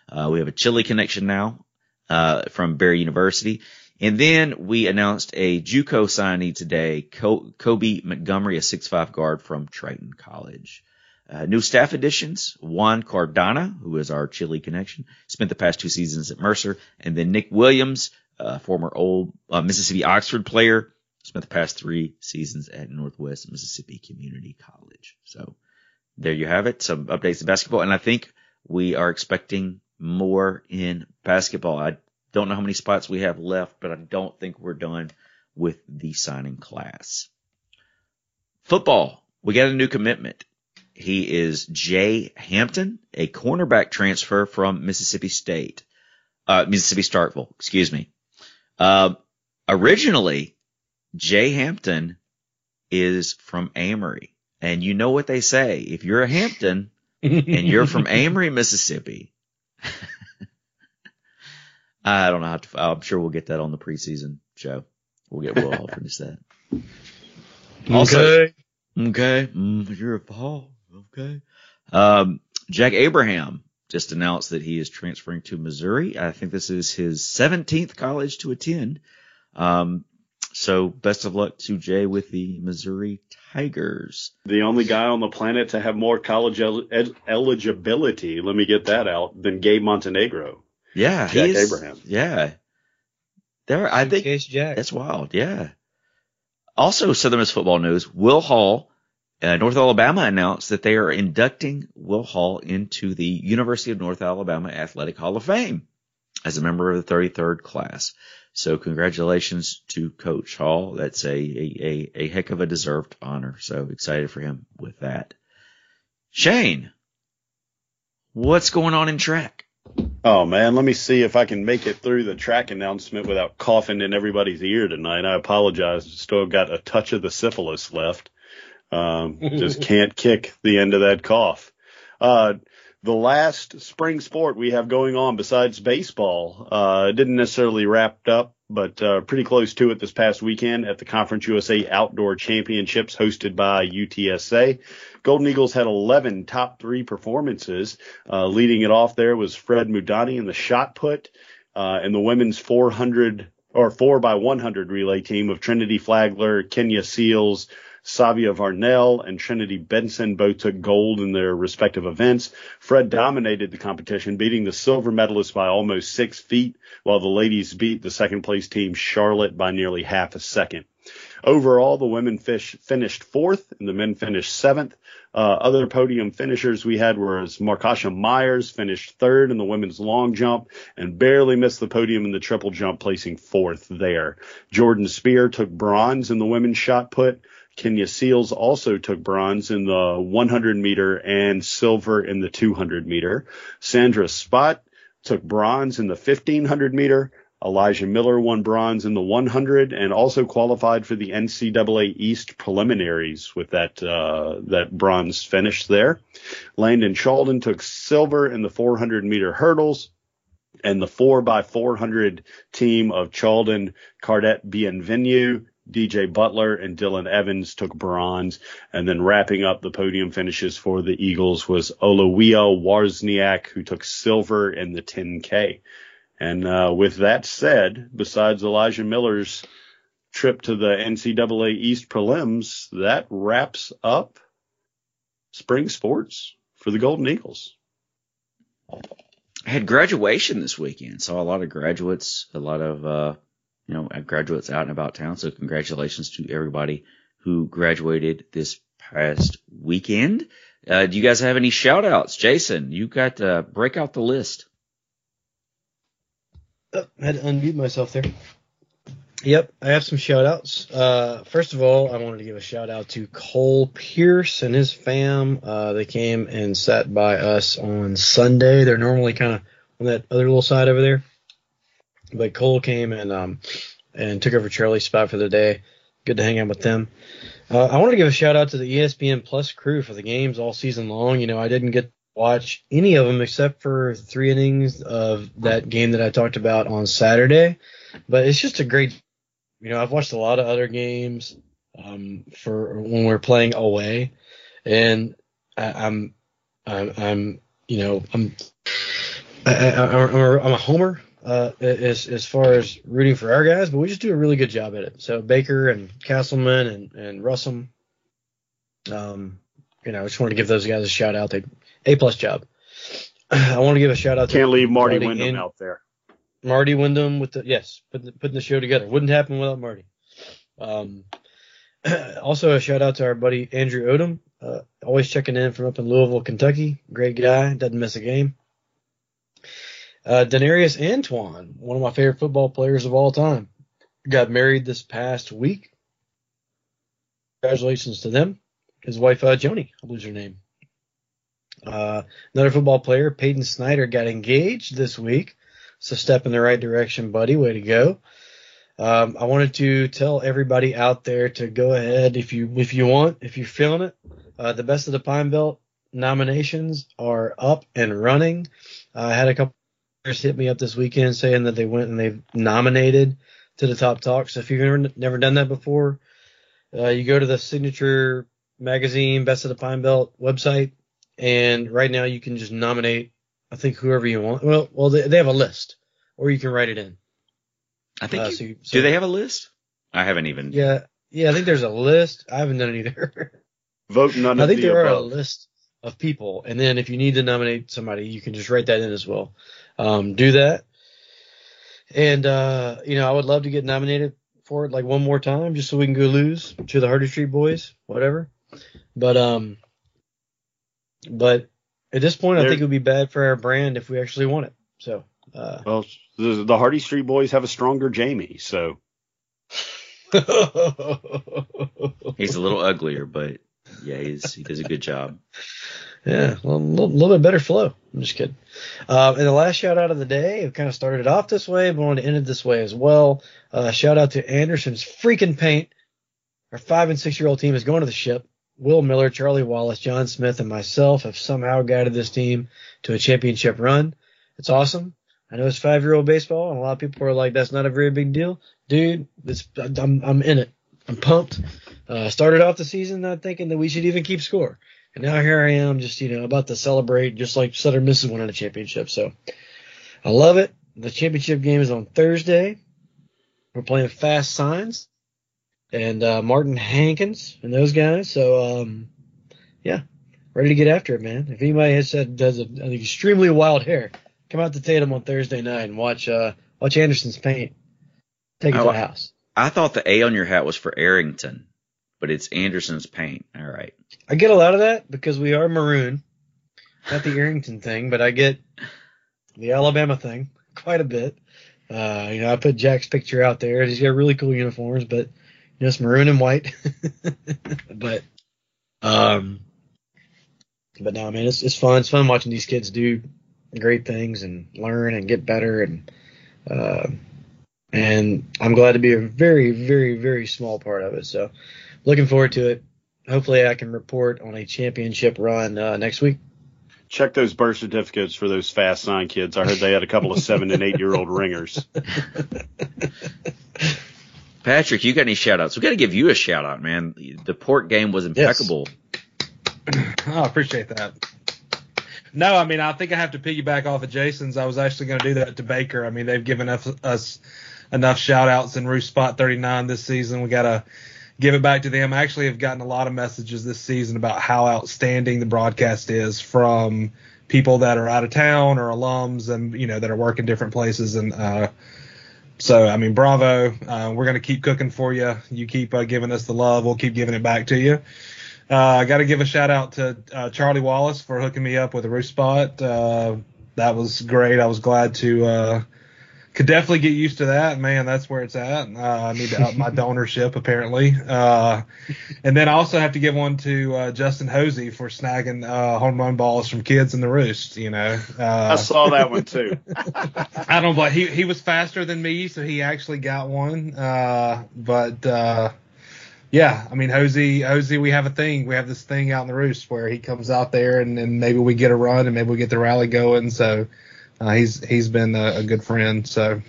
Uh, we have a Chile connection now, uh, from Barry University. And then we announced a JUCO signee today, Kobe Montgomery, a 6'5 guard from Triton College. Uh, new staff additions, Juan Cardana, who is our Chile connection, spent the past two seasons at Mercer, and then Nick Williams, uh, former old uh, Mississippi Oxford player, spent the past three seasons at Northwest Mississippi Community College. So there you have it. Some updates in basketball. And I think we are expecting more in basketball. I don't know how many spots we have left, but I don't think we're done with the signing class. Football. We got a new commitment. He is Jay Hampton, a cornerback transfer from Mississippi State, uh, Mississippi Starkville, excuse me. Uh, originally, Jay Hampton is from Amory. And you know what they say. If you're a Hampton and you're from Amory, Mississippi, I don't know how to, I'm sure we'll get that on the preseason show. We'll get Will Hall finish that. Also, Okay. Okay. Mm, you're a Paul. Okay. Um, Jack Abraham just announced that he is transferring to Missouri. I think this is his 17th college to attend. Um, so best of luck to Jay with the Missouri Tigers. The only guy on the planet to have more college el- ed- eligibility, let me get that out, than Gabe Montenegro. Yeah. Jack he's- Abraham. Yeah. There, I think Case Jack. That's wild. Yeah. Also, Southern Miss football news: Will Hall, uh, North Alabama announced that they are inducting Will Hall into the University of North Alabama Athletic Hall of Fame as a member of the 33rd class. So, congratulations to Coach Hall. That's a a, a, a heck of a deserved honor. So excited for him with that. Shane, what's going on in track? Oh man, let me see if I can make it through the track announcement without coughing in everybody's ear tonight. I apologize. Still got a touch of the syphilis left. Um, just can't kick the end of that cough. Uh, the last spring sport we have going on besides baseball, uh, didn't necessarily wrapped up, but, uh, pretty close to it this past weekend at the Conference USA Outdoor Championships hosted by UTSA. Golden Eagles had 11 top three performances. Uh, leading it off there was Fred Mudani in the shot put, uh, and the women's 400 or 4 by 100 relay team of Trinity Flagler, Kenya Seals, Savia Varnell, and Trinity Benson both took gold in their respective events. Fred dominated the competition, beating the silver medalist by almost six feet, while the ladies beat the second place team Charlotte by nearly half a second. Overall, the women fish finished fourth and the men finished seventh. Uh, other podium finishers we had were as Markasha Myers finished third in the women's long jump and barely missed the podium in the triple jump, placing fourth there. Jordan Spear took bronze in the women's shot put. Kenya Seals also took bronze in the 100 meter and silver in the 200 meter. Sandra Spott took bronze in the 1500 meter. Elijah Miller won bronze in the 100 and also qualified for the NCAA East preliminaries with that uh, that bronze finish there. Landon Chalden took silver in the 400 meter hurdles, and the 4 by 400 team of Chalden, Cardette Bienvenu, DJ Butler, and Dylan Evans took bronze. And then wrapping up the podium finishes for the Eagles was Olawia Warzniak, who took silver in the 10K. And uh, with that said, besides Elijah Miller's trip to the NCAA East prelims, that wraps up spring sports for the Golden Eagles. I had graduation this weekend. Saw a lot of graduates, a lot of uh, you know graduates out and about town. So congratulations to everybody who graduated this past weekend. Uh, do you guys have any shout outs? Jason, you got to break out the list. Oh, I had to unmute myself there. Yep, I have some shout outs. Uh, first of all, I wanted to give a shout out to Cole Pierce and his fam. Uh, they came and sat by us on Sunday. They're normally kind of on that other little side over there. But Cole came and um, and took over Charlie's spot for the day. Good to hang out with them. Uh, I want to give a shout out to the ESPN Plus crew for the games all season long. You know, I didn't get to watch any of them except for three innings of that game that I talked about on Saturday. But it's just a great, you know, I've watched a lot of other games um, for when we're playing away, and I, I'm, I'm, I'm, you know, I'm, I, I, I'm, a, I'm a homer. Uh, as as far as rooting for our guys, but we just do a really good job at it. So Baker and Castleman and and Russum, um, you know, I just wanted to give those guys a shout out. They a plus job. I want to give a shout out to Can't leave Marty Wyndham in- out there. Marty Wyndham with the yes, putting the, putting the show together. Wouldn't happen without Marty. Um, also a shout out to our buddy Andrew Odom, uh, always checking in from up in Louisville, Kentucky. Great guy, doesn't miss a game. Uh, Denarius Antoine, one of my favorite football players of all time, got married this past week. Congratulations to them. His wife, uh, Joni, I believe her name. Uh, another football player, Peyton Snyder, got engaged this week. A step in the right direction, buddy. Way to go. Um, I wanted to tell everybody out there to go ahead if you if you want, if you're feeling it. Uh, the best of the Pine Belt nominations are up and running. Uh, I had a couple hit me up this weekend saying that they went and they've nominated to the top talk. So if you've never, never done that before, uh, you go to the signature magazine Best of the Pine Belt website, and right now you can just nominate. I think whoever you want. Well, well, they, they have a list, or you can write it in. I think. Uh, you- so you- do they have a list? I haven't even. Yeah, yeah. I think there's a list. I haven't done it either. Vote none I think the there are a list of people, and then if you need to nominate somebody, you can just write that in as well. Um, do that, and uh, you know, I would love to get nominated for it like one more time, just so we can go lose to the Hardy Street Boys, whatever. But um, but at this point, I think it would be bad for our brand if we actually won it. So. Uh, Well, the, the Hardy Street Boys have a stronger Jamie, so He's a little uglier, but yeah, he's he does a good job. Yeah, a little, little bit better flow. I'm just kidding. Uh, and the last shout out of the day, I've kind of started it off this way, but I want to end it this way as well. Uh, shout out to Anderson's freaking paint. Our five and six year old team is going to the ship. Will Miller, Charlie Wallace, John Smith, and myself have somehow guided this team to a championship run. It's awesome. I know it's five year old baseball, and a lot of people are like, "That's not a very big deal, dude." It's, I'm I'm in it. I'm pumped. Uh, started off the season not thinking that we should even keep score. And now here I am, just you know, about to celebrate, just like Southern Miss is winning a championship. So I love it. The championship game is on Thursday. We're playing Fast Signs and uh, Martin Hankins and those guys. So um, yeah, ready to get after it, man. If anybody has said does a, an extremely wild hair, come out to Tatum on Thursday night and watch uh, watch Anderson's paint. Take it Oh, to the house. I thought the A on your hat was for Arrington, but it's Anderson's paint. All right. I get a lot of that because we are maroon. Not the Arrington thing, but I get the Alabama thing quite a bit. Uh, you know, I put Jack's picture out there. He's got really cool uniforms, but you know, it's maroon and white. but, um, but no, man, it's it's fun. It's fun watching these kids do great things and learn and get better and, uh, and I'm glad to be a very, very, very small part of it. So, looking forward to it. Hopefully, I can report on a championship run uh, next week. check those birth certificates for those fast sign kids. I heard they had a couple of seven and eight year old ringers. Patrick, you got any shout outs? We got to give you a shout out, man. The port game was impeccable. Oh, I appreciate that. No, I mean, I think I have to piggyback off of Jason's. I was actually going to do that to Baker. I mean, they've given us, us enough shout outs in Roost Spot 39 this season. We got to give it back to them. I actually have gotten a lot of messages this season about how outstanding the broadcast is from people that are out of town or alums and, you know, that are working different places. And, uh, so, I mean, bravo. Uh, we're going to keep cooking for you. You keep uh, giving us the love. We'll keep giving it back to you. Uh, I got to give a shout out to uh, Charlie Wallace for hooking me up with a roof spot. Uh, that was great. I was glad to. Could definitely get used to that. Man, that's where it's at. Uh, I need to up my donorship apparently. Uh, and then I also have to give one to uh, Justin Hosey for snagging uh, home run balls from kids in the roost. You know, I uh, saw that one too. I don't. But he he was faster than me, so he actually got one. Uh, but uh, yeah, I mean, Hosey, Hosey, we have a thing. We have this thing out in the roost where he comes out there and, and maybe we get a run and maybe we get the rally going. So uh, he's he's been a, a good friend. So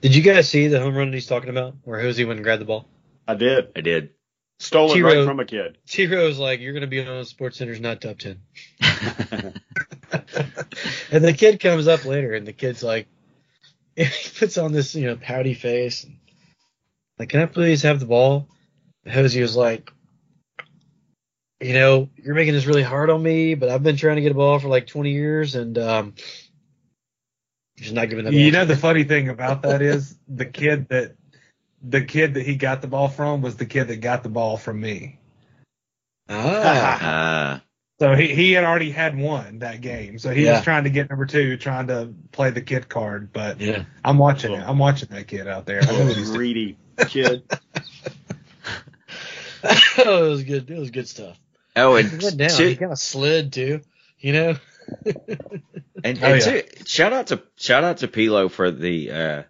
Did you guys see the home run he's talking about, where Hosey went and grabbed the ball? I did. I did. Stolen T-Row. right from a kid. T Rose like, "You're gonna be on Sports Center's not top 10. and the kid comes up later, and the kid's like, he puts on this, you know, pouty face. And, like, can I please have the ball? And Hosey was like, you know, you're making this really hard on me, but I've been trying to get a ball for like 20 years, and um, just not giving that. You know the funny thing about that is the kid that the kid that he got the ball from was the kid that got the ball from me. ah, Uh, So he, he had already had one that game. So he Yeah. was trying to get number two, trying to play the kid card. But yeah. I'm watching it. I'm watching that kid out there. I know what he's doing. Greedy kid. oh, it was good. It was good stuff. oh, He and went down. two- He kind of slid too. You know. And, Oh, yeah. shout out to shout out to Pilo for the uh,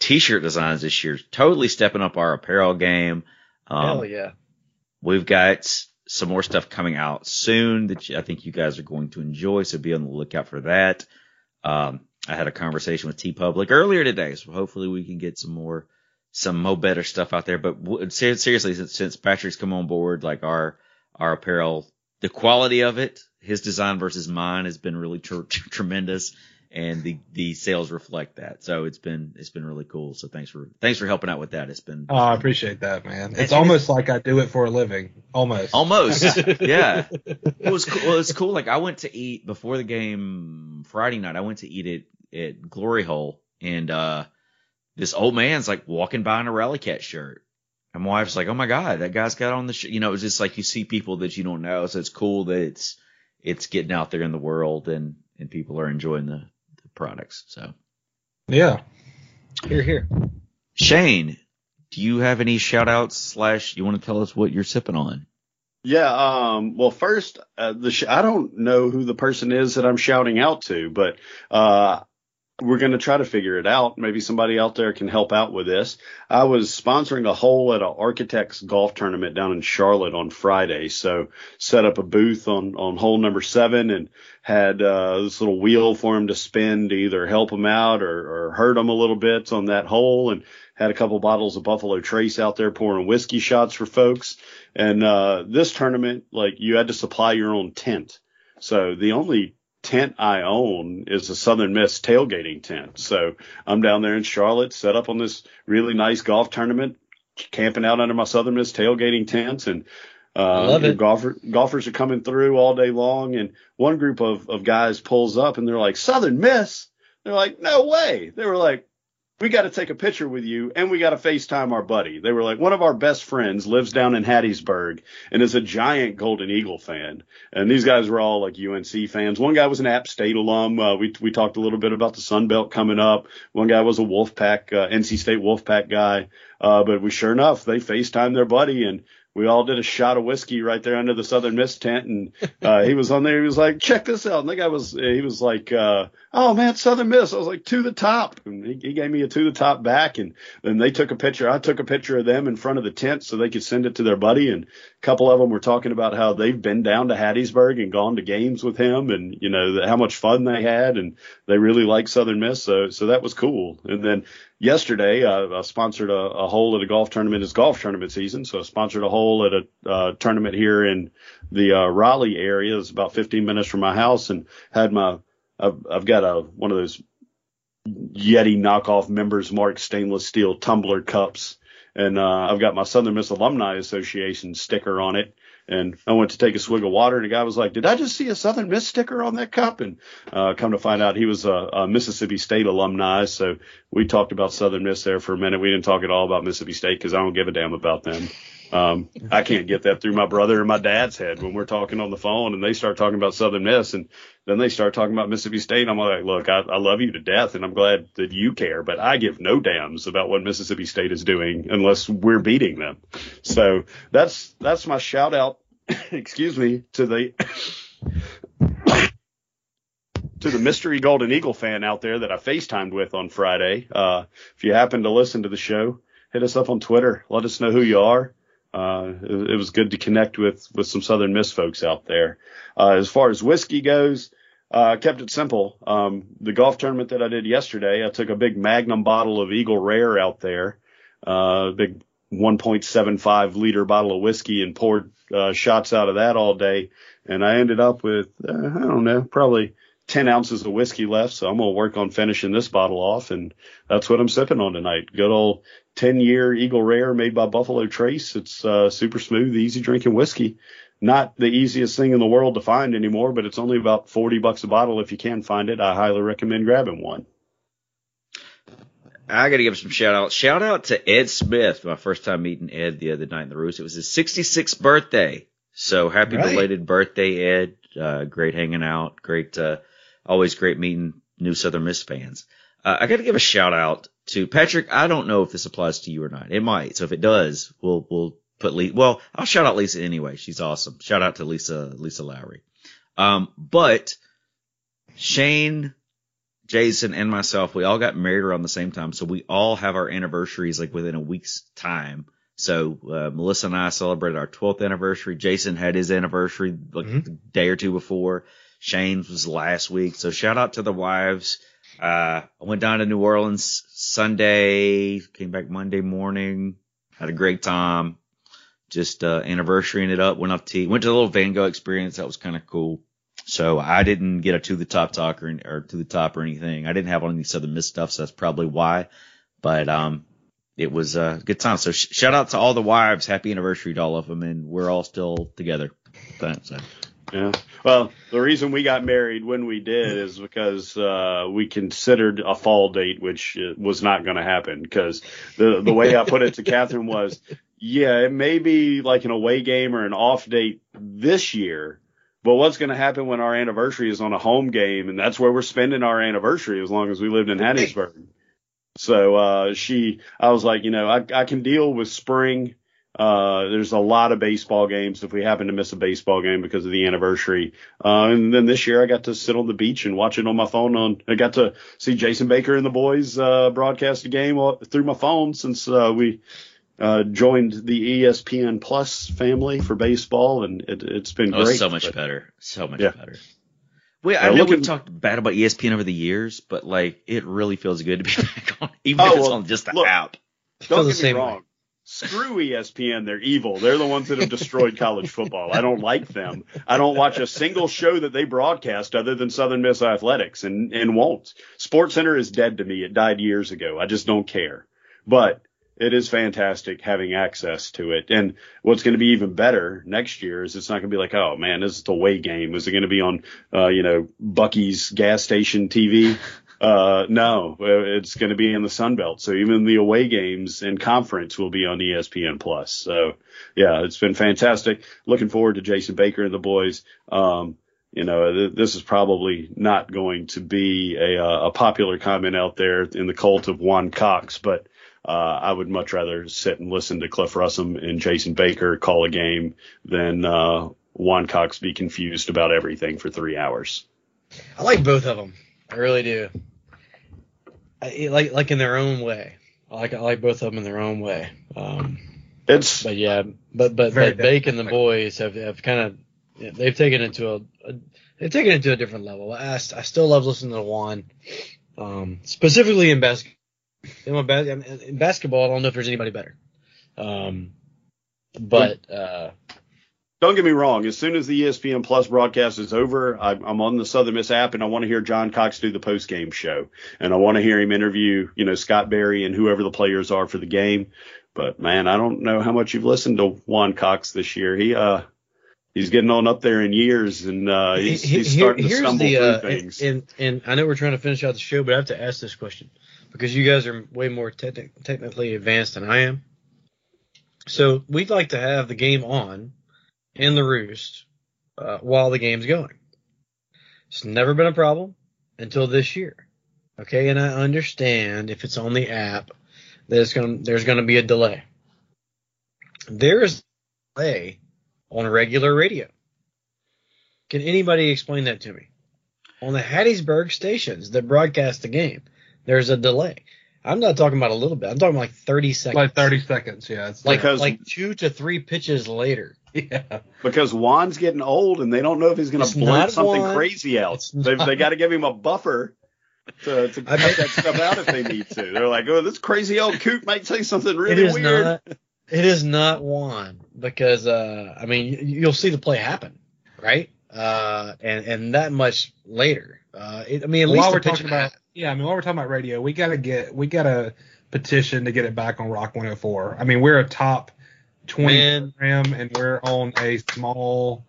t-shirt designs this year. Totally stepping up our apparel game. Um, Hell yeah. We've got some more stuff coming out soon that I think you guys are going to enjoy. So be on the lookout for that. Um, I had a conversation with TeePublic earlier today, so hopefully we can get some more some mo better stuff out there. But seriously, since, since Patrick's come on board, like our our apparel, the quality of it, his design versus mine has been really tr- tr- tremendous, and the the sales reflect that. So it's been it's been really cool. So thanks for thanks for helping out with that. It's been Oh, I appreciate that, man. It's almost like I do it for a living. Almost. almost yeah. It was cool. Well, it's cool. Like I went to eat before the game Friday night. I went to eat at at Glory Hole, and uh this old man's like walking by in a Rally Cat shirt. And my wife's like, "Oh my god, that guy's got on the sh-. you know." It's just like you see people that you don't know, so it's cool that it's it's getting out there in the world and and people are enjoying the, the products. So Yeah. Here, here. Shane, do you have any shout outs slash you want to tell us what you're sipping on? Yeah. Um, well, first, uh, the sh- I don't know who the person is that I'm shouting out to, but uh, we're going to try to figure it out. Maybe somebody out there can help out with this. I was sponsoring a hole at an architects golf tournament down in Charlotte on Friday. So set up a booth on, on hole number seven and had, uh, this little wheel for him to spin to either help him out or, or hurt him a little bit on that hole and had a couple bottles of Buffalo Trace out there pouring whiskey shots for folks. And, uh, this tournament, like you had to supply your own tent. So the only tent I own is a Southern Miss tailgating tent. So I'm down there in Charlotte, set up on this really nice golf tournament, camping out under my Southern Miss tailgating tent, and uh, Love your it. golfer, golfers are coming through all day long. And one group of, of guys pulls up and they're like, Southern Miss. They're like, no way. They were like, we got to take a picture with you and we got to FaceTime our buddy. They were like, one of our best friends lives down in Hattiesburg and is a giant Golden Eagle fan. And these guys were all like UNC fans. One guy was an App State alum. Uh, we, we talked a little bit about the Sun Belt coming up. One guy was a Wolfpack, uh, NC State Wolfpack guy. Uh, but we sure enough, they FaceTimed their buddy and we all did a shot of whiskey right there under the Southern Miss tent, and uh, he was on there. He was like, "Check this out." And the guy was, he was like, uh, "Oh man, Southern Miss." I was like, "To the top," and he, he gave me a to the top back, and then they took a picture. I took a picture of them in front of the tent so they could send it to their buddy. And couple of them were talking about how they've been down to Hattiesburg and gone to games with him, and you know the, how much fun they had, and they really like Southern Miss. So so that was cool. And then yesterday uh, I sponsored a, a hole at a golf tournament. It's golf tournament season, so I sponsored a hole at a uh, tournament here in the uh, Raleigh area. It's about 15 minutes from my house, and had my I've, I've got a one of those Yeti knockoff Member's Mark stainless steel tumbler cups, and uh, I've got my Southern Miss Alumni Association sticker on it. And I went to take a swig of water, and the guy was like, "Did I just see a Southern Miss sticker on that cup?" And uh, come to find out, he was a, a Mississippi State alumni. So we talked about Southern Miss there for a minute. We didn't talk at all about Mississippi State because I don't give a damn about them. Um, I can't get that through my brother and my dad's head when we're talking on the phone, and they start talking about Southern Miss, and then they start talking about Mississippi State. And I'm like, "Look, I, I love you to death, and I'm glad that you care, but I give no damns about what Mississippi State is doing unless we're beating them." So that's that's my shout out. excuse me to the to the mystery Golden Eagle fan out there that I FaceTimed with on Friday. Uh, if you happen to listen to the show, hit us up on Twitter. Let us know who you are. Uh, it, it was good to connect with, with some Southern Miss folks out there. Uh, as far as whiskey goes, uh, I kept it simple. Um, the golf tournament that I did yesterday, I took a big Magnum bottle of Eagle Rare out there, uh, big 1.75 liter bottle of whiskey and poured uh, shots out of that all day. And I ended up with, uh, I don't know, probably 10 ounces of whiskey left, so I'm gonna work on finishing this bottle off, and that's what I'm sipping on tonight. Good old 10 year Eagle Rare made by Buffalo Trace. It's uh, super smooth, easy drinking whiskey. Not the easiest thing in the world to find anymore, but it's only about 40 bucks a bottle if you can find it. I highly recommend grabbing one. I got to give some shout out. Shout out to Ed Smith, my first time meeting Ed the other night in the Roost. It was his 66th birthday. So happy Right. belated birthday, Ed. Uh, great hanging out. Great, uh, always great meeting new Southern Miss fans. Uh, I got to give a shout out to Patrick. I don't know if this applies to you or not. It might. So if it does, we'll, we'll put Lisa. Well, I'll shout out Lisa anyway. She's awesome. Shout out to Lisa, Lisa Lowry. Um, but Shane, Jason and myself, we all got married around the same time. So we all have our anniversaries like within a week's time. So, uh, Melissa and I celebrated our 12th anniversary. Jason had his anniversary like Mhm. the day or two before. Shane's was last week. So shout out to the wives. Uh, I went down to New Orleans Sunday, came back Monday morning, had a great time. Just, uh, anniversarying it up, went up to, went to the little Van Gogh experience. That was kind of cool. So I didn't get a to the top talk or, or to the top or anything. I didn't have any Southern Miss stuff, so that's probably why. But um, it was a good time. So sh- shout out to all the wives. Happy anniversary to all of them, and we're all still together. Thanks. So, Yeah. Well, the reason we got married when we did is because uh, we considered a fall date, which uh, was not going to happen. Because the the way I put it to Catherine was, yeah, it may be like an away game or an off date this year, but what's going to happen when our anniversary is on a home game, and that's where we're spending our anniversary as long as we lived in Hattiesburg. So uh, she, I was like, you know, I, I can deal with spring. Uh, there's a lot of baseball games if we happen to miss a baseball game because of the anniversary. Uh, and then this year I got to sit on the beach and watch it on my phone on, I got to see Jason Baker and the boys, uh, broadcast a game through my phone since, uh, we, uh, joined the ESPN Plus family for baseball and it, it's been oh, great. so much But- better. So much Yeah. better. Well, I know looking- we've talked bad about ESPN over the years, but like it really feels good to be back on, even Oh, if it's well, on just the look, app. Don't the get me same way. Screw ESPN. They're evil. They're the ones that have destroyed college football. I don't like them. I don't watch a single show that they broadcast other than Southern Miss Athletics and, and won't. Sports Center is dead to me. It died years ago. I just don't care. But it is fantastic having access to it. And what's going to be even better next year is it's not going to be like, oh man, this is the away game. Is it going to be on, uh, you know, Buc-ee's gas station TV? Uh, no, it's going to be in the Sun Belt. So even the away games and conference will be on ESPN Plus. So yeah, it's been fantastic. Looking forward to Jason Baker and the boys. Um, you know, th- this is probably not going to be a, uh, a popular comment out there in the cult of Juan Cox, but uh, I would much rather sit and listen to Cliff Russum and Jason Baker call a game than uh, Juan Cox be confused about everything for three hours. I like both of them. I really do. I, like like in their own way. I like I like both of them in their own way. Um, It's but yeah, but but, but Bake and the boys have have kind of yeah, they've taken it to a, a they've taken it to a different level. I, I still love listening to Juan, um, specifically in basketball. In, my bas- in basketball, I don't know if there's anybody better. Um, but uh, Don't get me wrong. As soon as the ESPN Plus broadcast is over, I'm on the Southern Miss app and I want to hear John Cox do the post game show, and I want to hear him interview, you know, Scott Berry and whoever the players are for the game. But man, I don't know how much you've listened to Juan Cox this year. He uh, he's getting on up there in years, and uh, he's, He- he's here- starting to stumble the, through uh, things. And, and I know we're trying to finish out the show, but I have to ask this question because you guys are way more techni- technically advanced than I am. So we'd like to have the game on in the roost uh, while the game's going. It's never been a problem until this year. Okay, and I understand if it's on the app that it's going there's going to be a delay. There is a delay on regular radio. Can anybody explain that to me? On the Hattiesburg stations that broadcast the game, there's a delay. I'm not talking about a little bit. I'm talking like 30 seconds. Like 30 seconds, yeah. It's Like, Because- like two to three pitches later. yeah. because Juan's getting old and they don't know if he's going to blurt something Juan. crazy out. It's They not- they got to give him a buffer to, to I cut mean- that stuff out if they need to. They're like, oh, this crazy old coot might say something really is weird. not. It is not Juan because uh, I mean you, you'll see the play happen, right? Uh, and and that much later. Uh, it, I mean, at while least we're talking about yeah, I mean while we're talking about radio, we gotta get we gotta petition to get it back on Rock 104. I mean we're a top 20 Man. program and we're on a small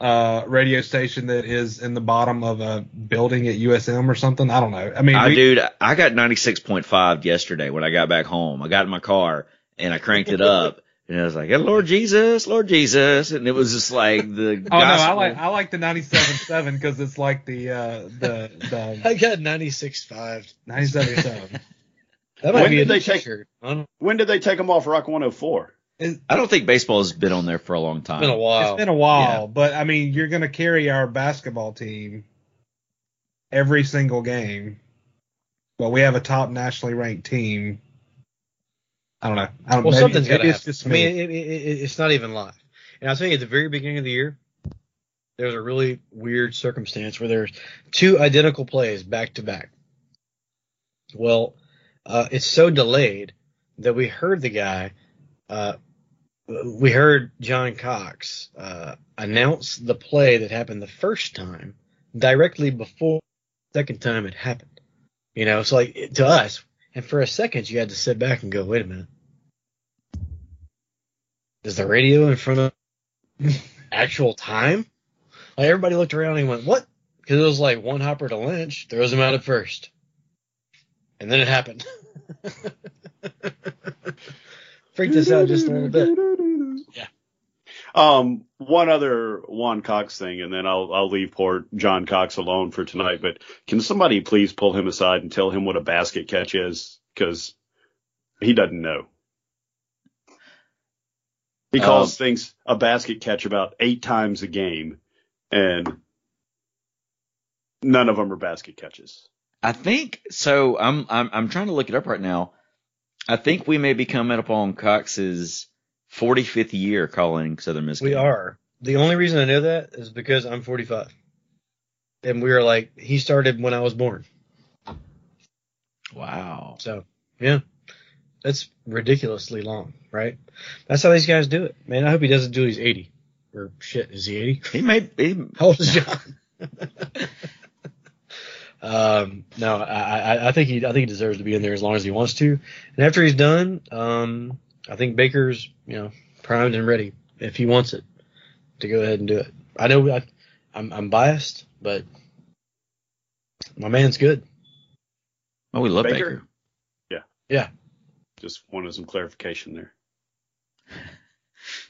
uh radio station that is in the bottom of a building at USM or something. I don't know. I mean I we, dude, I got 96.5 yesterday when I got back home. I got in my car and I cranked it up and I was like, Lord Jesus, Lord Jesus. And it was just like the Oh no, I like I like the 97.7 because it's like the uh the the I got 96.5. 97.7. That might When be did a they take- shirt. When did they take them off Rock 104? I don't think baseball has been on there for a long time. been a while. It's been a while, but I mean, you're going to carry our basketball team every single game. But we have a top nationally ranked team. I don't know. I don't, well, maybe- something's got to it's happen. just I mean, it, it, it, it's not even live. And I'll tell you, at the very beginning of the year, there was a really weird circumstance where there's two identical plays back to back. Well, uh, it's so delayed that we heard the guy, uh, we heard John Cox uh, announce the play that happened the first time directly before the second time it happened. You know, so like to us, and for a second you had to sit back and go, wait a minute. Is the radio in front of actual time? Like everybody looked around and went, what? Because it was like one hopper to Lynch, throws him out at first. And then it happened. Freaked us out just a little bit. Yeah. Um, one other Juan Cox thing, and then I'll I'll leave poor John Cox alone for tonight. But can somebody please pull him aside and tell him what a basket catch is? Because he doesn't know. He calls um, things a basket catch about eight times a game, and none of them are basket catches. I think so. I'm I'm I'm trying to look it up right now. I think we may be coming up on Cox's 45th year calling Southern Miss. We are. The only reason I know that is because I'm 45. And we were like, he started when I was born. Wow. So, yeah. That's ridiculously long, right? That's how these guys do it. Man, I hope he doesn't do he's 80. Or shit, is he 80? He may. He, How old is John? um, no, I, I, I think he, I think he deserves to be in there as long as he wants to. And after he's done, um, I think Baker's, you know, primed and ready if he wants it to go ahead and do it. I know I, I'm, I'm biased, but my man's good. oh, we love Baker? Baker. Yeah. Just wanted some clarification there.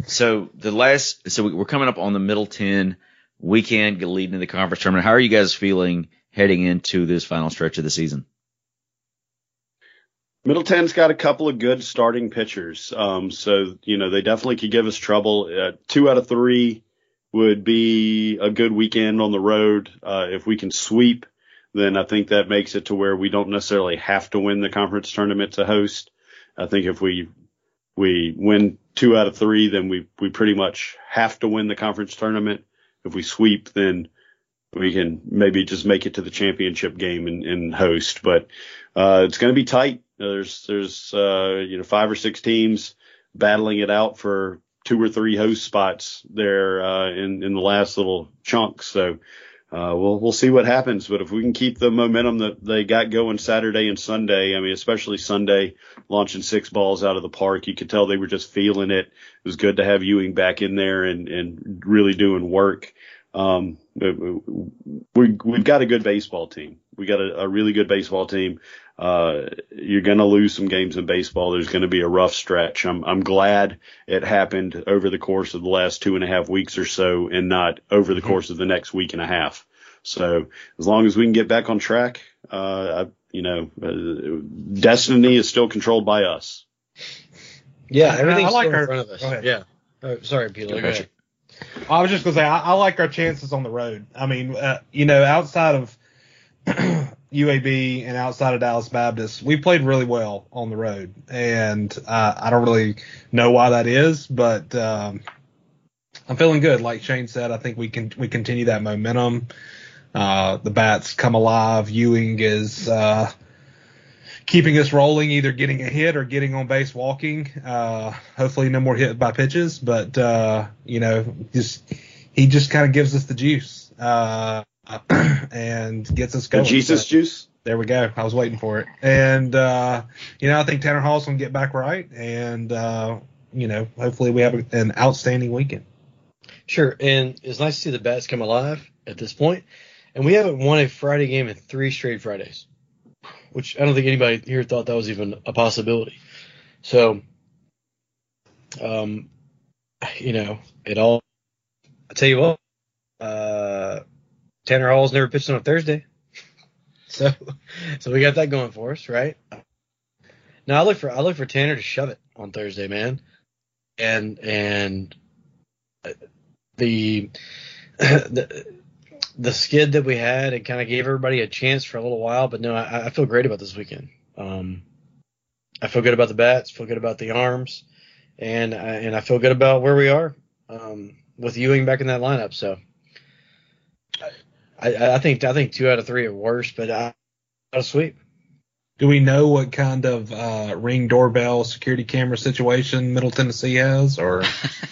So the last, so we- we're coming up on the Middle Tenn weekend leading to the conference tournament. How are you guys feeling heading into this final stretch of the season? Middle Tenn's got a couple of good starting pitchers. Um, so, you know, they definitely could give us trouble. Uh, two out of three would be a good weekend on the road. Uh, if we can sweep, then I think that makes it to where we don't necessarily have to win the conference tournament to host. I think if we, we win two out of three, then we, we pretty much have to win the conference tournament. If we sweep, then we can maybe just make it to the championship game and, and host. But uh, it's going to be tight. There's there's uh, you know five or six teams battling it out for two or three host spots there uh, in in the last little chunk. So uh, we'll we'll see what happens. But if we can keep the momentum that they got going Saturday and Sunday, I mean especially Sunday, launching six balls out of the park, you could tell they were just feeling it. It was good to have Ewing back in there and and really doing work. Um, we we've got a good baseball team. We got a, a really good baseball team. Uh, you're going to lose some games in baseball. There's going to be a rough stretch. I'm, I'm glad it happened over the course of the last two and a half weeks or so and not over the course of the next week and a half. So as long as we can get back on track, uh, I, you know, uh, destiny is still controlled by us. Yeah, everything's I like still in front of us. Yeah. Oh, sorry, Peter. Go ahead. I was just gonna say I, I like our chances on the road. I mean, uh, you know, outside of UAB and outside of Dallas Baptist, we played really well on the road, and uh, I don't really know why that is, but um, I'm feeling good. Like Shane said, I think we can we continue that momentum. Uh, the bats come alive. Ewing is uh, keeping us rolling, either getting a hit or getting on base walking. Uh, hopefully no more hit by pitches, but, uh, you know, just, he just kind of gives us the juice. Uh, and gets us The going. Jesus So, juice. there we go. I was waiting for it. And uh, you know, I think Tanner Hall's gonna get back right, and uh, you know, hopefully we have an outstanding weekend. Sure, and it's nice to see the bats come alive at this point. And we haven't won a Friday game in three straight Fridays, which I don't think anybody here thought that was even a possibility. So, um, you know, it all. I tell you what, Tanner Hall's never pitched on a Thursday, so so we got that going for us, right? Now I look for I look for Tanner to shove it on Thursday, man, and and the the the skid that we had it kind of gave everybody a chance for a little while, but no, I, I feel great about this weekend. Um, I feel good about the bats, feel good about the arms, and I, and I feel good about where we are um, with Ewing back in that lineup. So I, I think I think two out of three are worse, but I got a sweep. Do we know what kind of uh, ring doorbell security camera situation Middle Tennessee has, or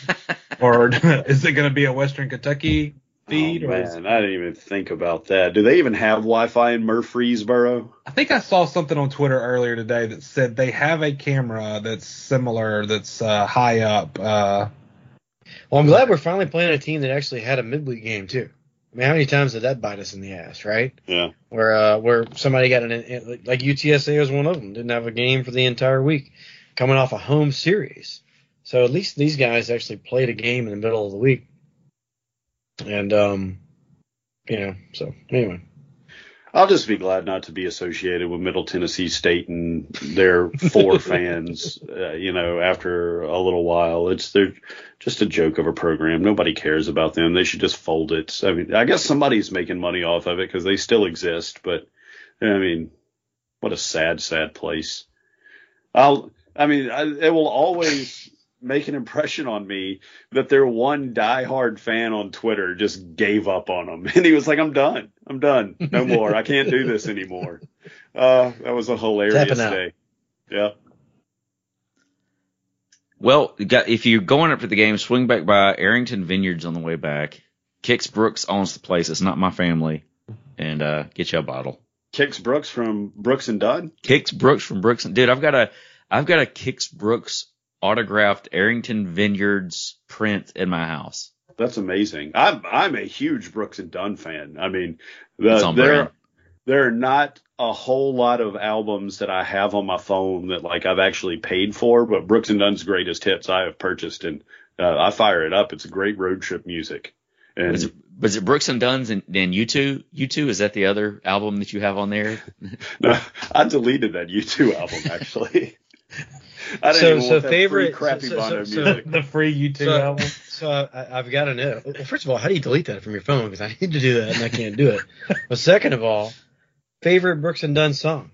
or is it going to be a Western Kentucky feed? oh, or is- man, I didn't even think about that. Do they even have Wi-Fi in Murfreesboro? I think I saw something on Twitter earlier today that said they have a camera that's similar, that's uh, high up. Uh, Well, I'm glad we're finally playing a team that actually had a midweek game too. I mean, how many times did that bite us in the ass, right? Yeah. Where uh, where somebody got an like UTSA was one of them, didn't have a game for the entire week, coming off a home series. So at least these guys actually played a game in the middle of the week. And um, you know, so anyway, I'll just be glad not to be associated with Middle Tennessee State and their four fans. Uh, you know, after a little while, it's they're just a joke of a program. Nobody cares about them. They should just fold it. I mean, I guess somebody's making money off of it because they still exist. But I mean, what a sad, sad place. I'll. I mean, I, it will always make an impression on me that their one diehard fan on Twitter just gave up on them, and he was like, "I'm done. I'm done. No more. I can't do this anymore." Uh, that was a hilarious day. Yeah. Well, if you're going up to the game, swing back by Arrington Vineyards on the way back. Kix Brooks owns the place. It's not my family. And uh, get you a bottle. Kix Brooks from Brooks and Dunn. Kix Brooks from Brooks. And dude, I've got a I've got a Kix Brooks autographed Arrington Vineyards print in my house. That's amazing. I'm I'm a huge Brooks and Dunn fan. I mean, the, there there are not a whole lot of albums that I have on my phone that like I've actually paid for, but Brooks and Dunn's greatest hits I have purchased, and uh, I fire it up. It's great road trip music. And Is it, was it Brooks and Dunn's and then U2? You two is that the other album that you have on there? no, I deleted that U2 album actually. I didn't So- even so want that free favorite- crappy so- so- Bono so- music. the free YouTube So- album. so I, I've got to know. Well, first of all, how do you delete that from your phone? Because I need to do that and I can't do it. but second of all, favorite Brooks and Dunn song.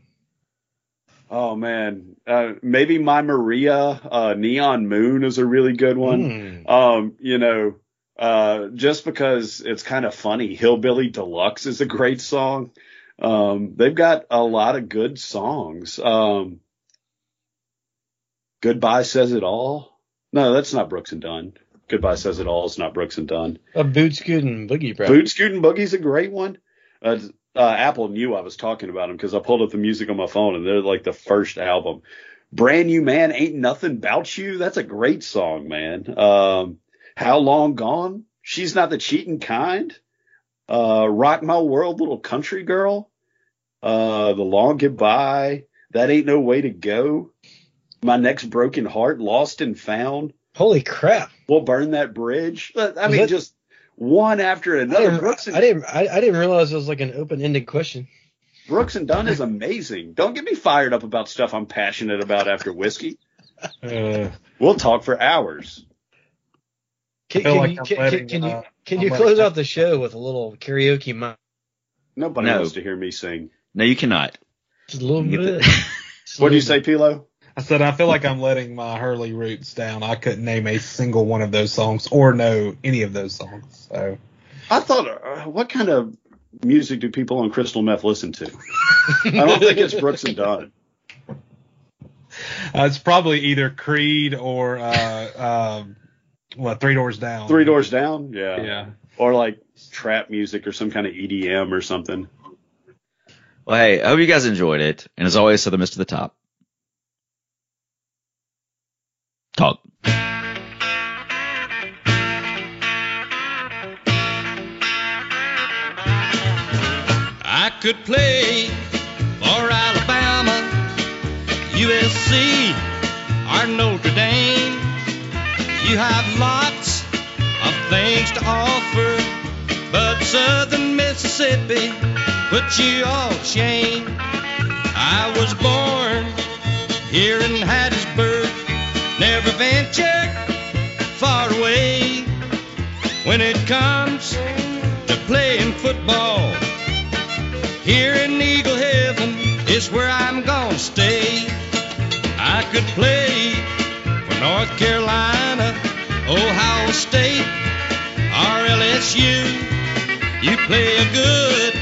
Oh man, uh, maybe my Maria uh, Neon Moon is a really good one. Hmm. Um, you know, uh, just because it's kind of funny. Hillbilly Deluxe is a great song. Um, they've got a lot of good songs. Um, Goodbye says it all. No, that's not Brooks and Dunn. Goodbye says it all is not Brooks and Dunn. A boot scoot and boogie, bro. Boot Scootin' Boogie's a great one. Uh, uh, Apple knew I was talking about them because I pulled up the music on my phone and they're like the first album. Brand New Man Ain't Nothing About You. That's a great song, man. Um, How Long Gone? She's Not the Cheating Kind. Uh, Rock My World, Little Country Girl. Uh, The Long Goodbye. That Ain't No Way to Go. My Next Broken Heart, Lost and Found. Holy crap! We'll Burn That Bridge. I mean, that- just one after I another. didn't, Brooks and I didn't, I, I didn't realize it was like an open-ended question. Brooks and Dunn is amazing. Don't get me fired up about stuff I'm passionate about after whiskey. Uh, We'll talk for hours. Can, can like you, can, letting, can, can you uh, can I'm you close out the show with a little karaoke? mi- Nobody No. wants to hear me sing. No, you cannot. Just a little bit. get Just a What do you say, Pilo? I said I feel like I'm letting my Hurley roots down. I couldn't name a single one of those songs or know any of those songs. So I thought, uh, what kind of music do people on crystal meth listen to? I don't think it's Brooks and Dunn. uh, it's probably either Creed or uh, um, what Three Doors Down. Three Doors Down? Yeah. Yeah. or like trap music or some kind of EDM or something. Well, hey, I hope you guys enjoyed it. And as always, Southern Miss to the top. Talk. I could play for Alabama, USC, or Notre Dame. You have lots of things to offer, but Southern Mississippi put you all shame. I was born here in Hattiesburg, never ventured far away. When it comes to playing football, here in Eagle Heaven is where I'm gonna stay. I could play for North Carolina, Ohio State, or LSU. You play a good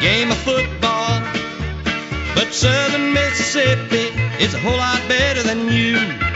game of football, but Southern Mississippi is a whole lot better than you.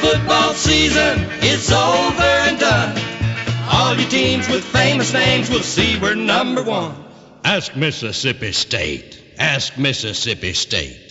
Football season is over and done, all your teams with famous names will see we're number one. Ask Mississippi State. Ask Mississippi State.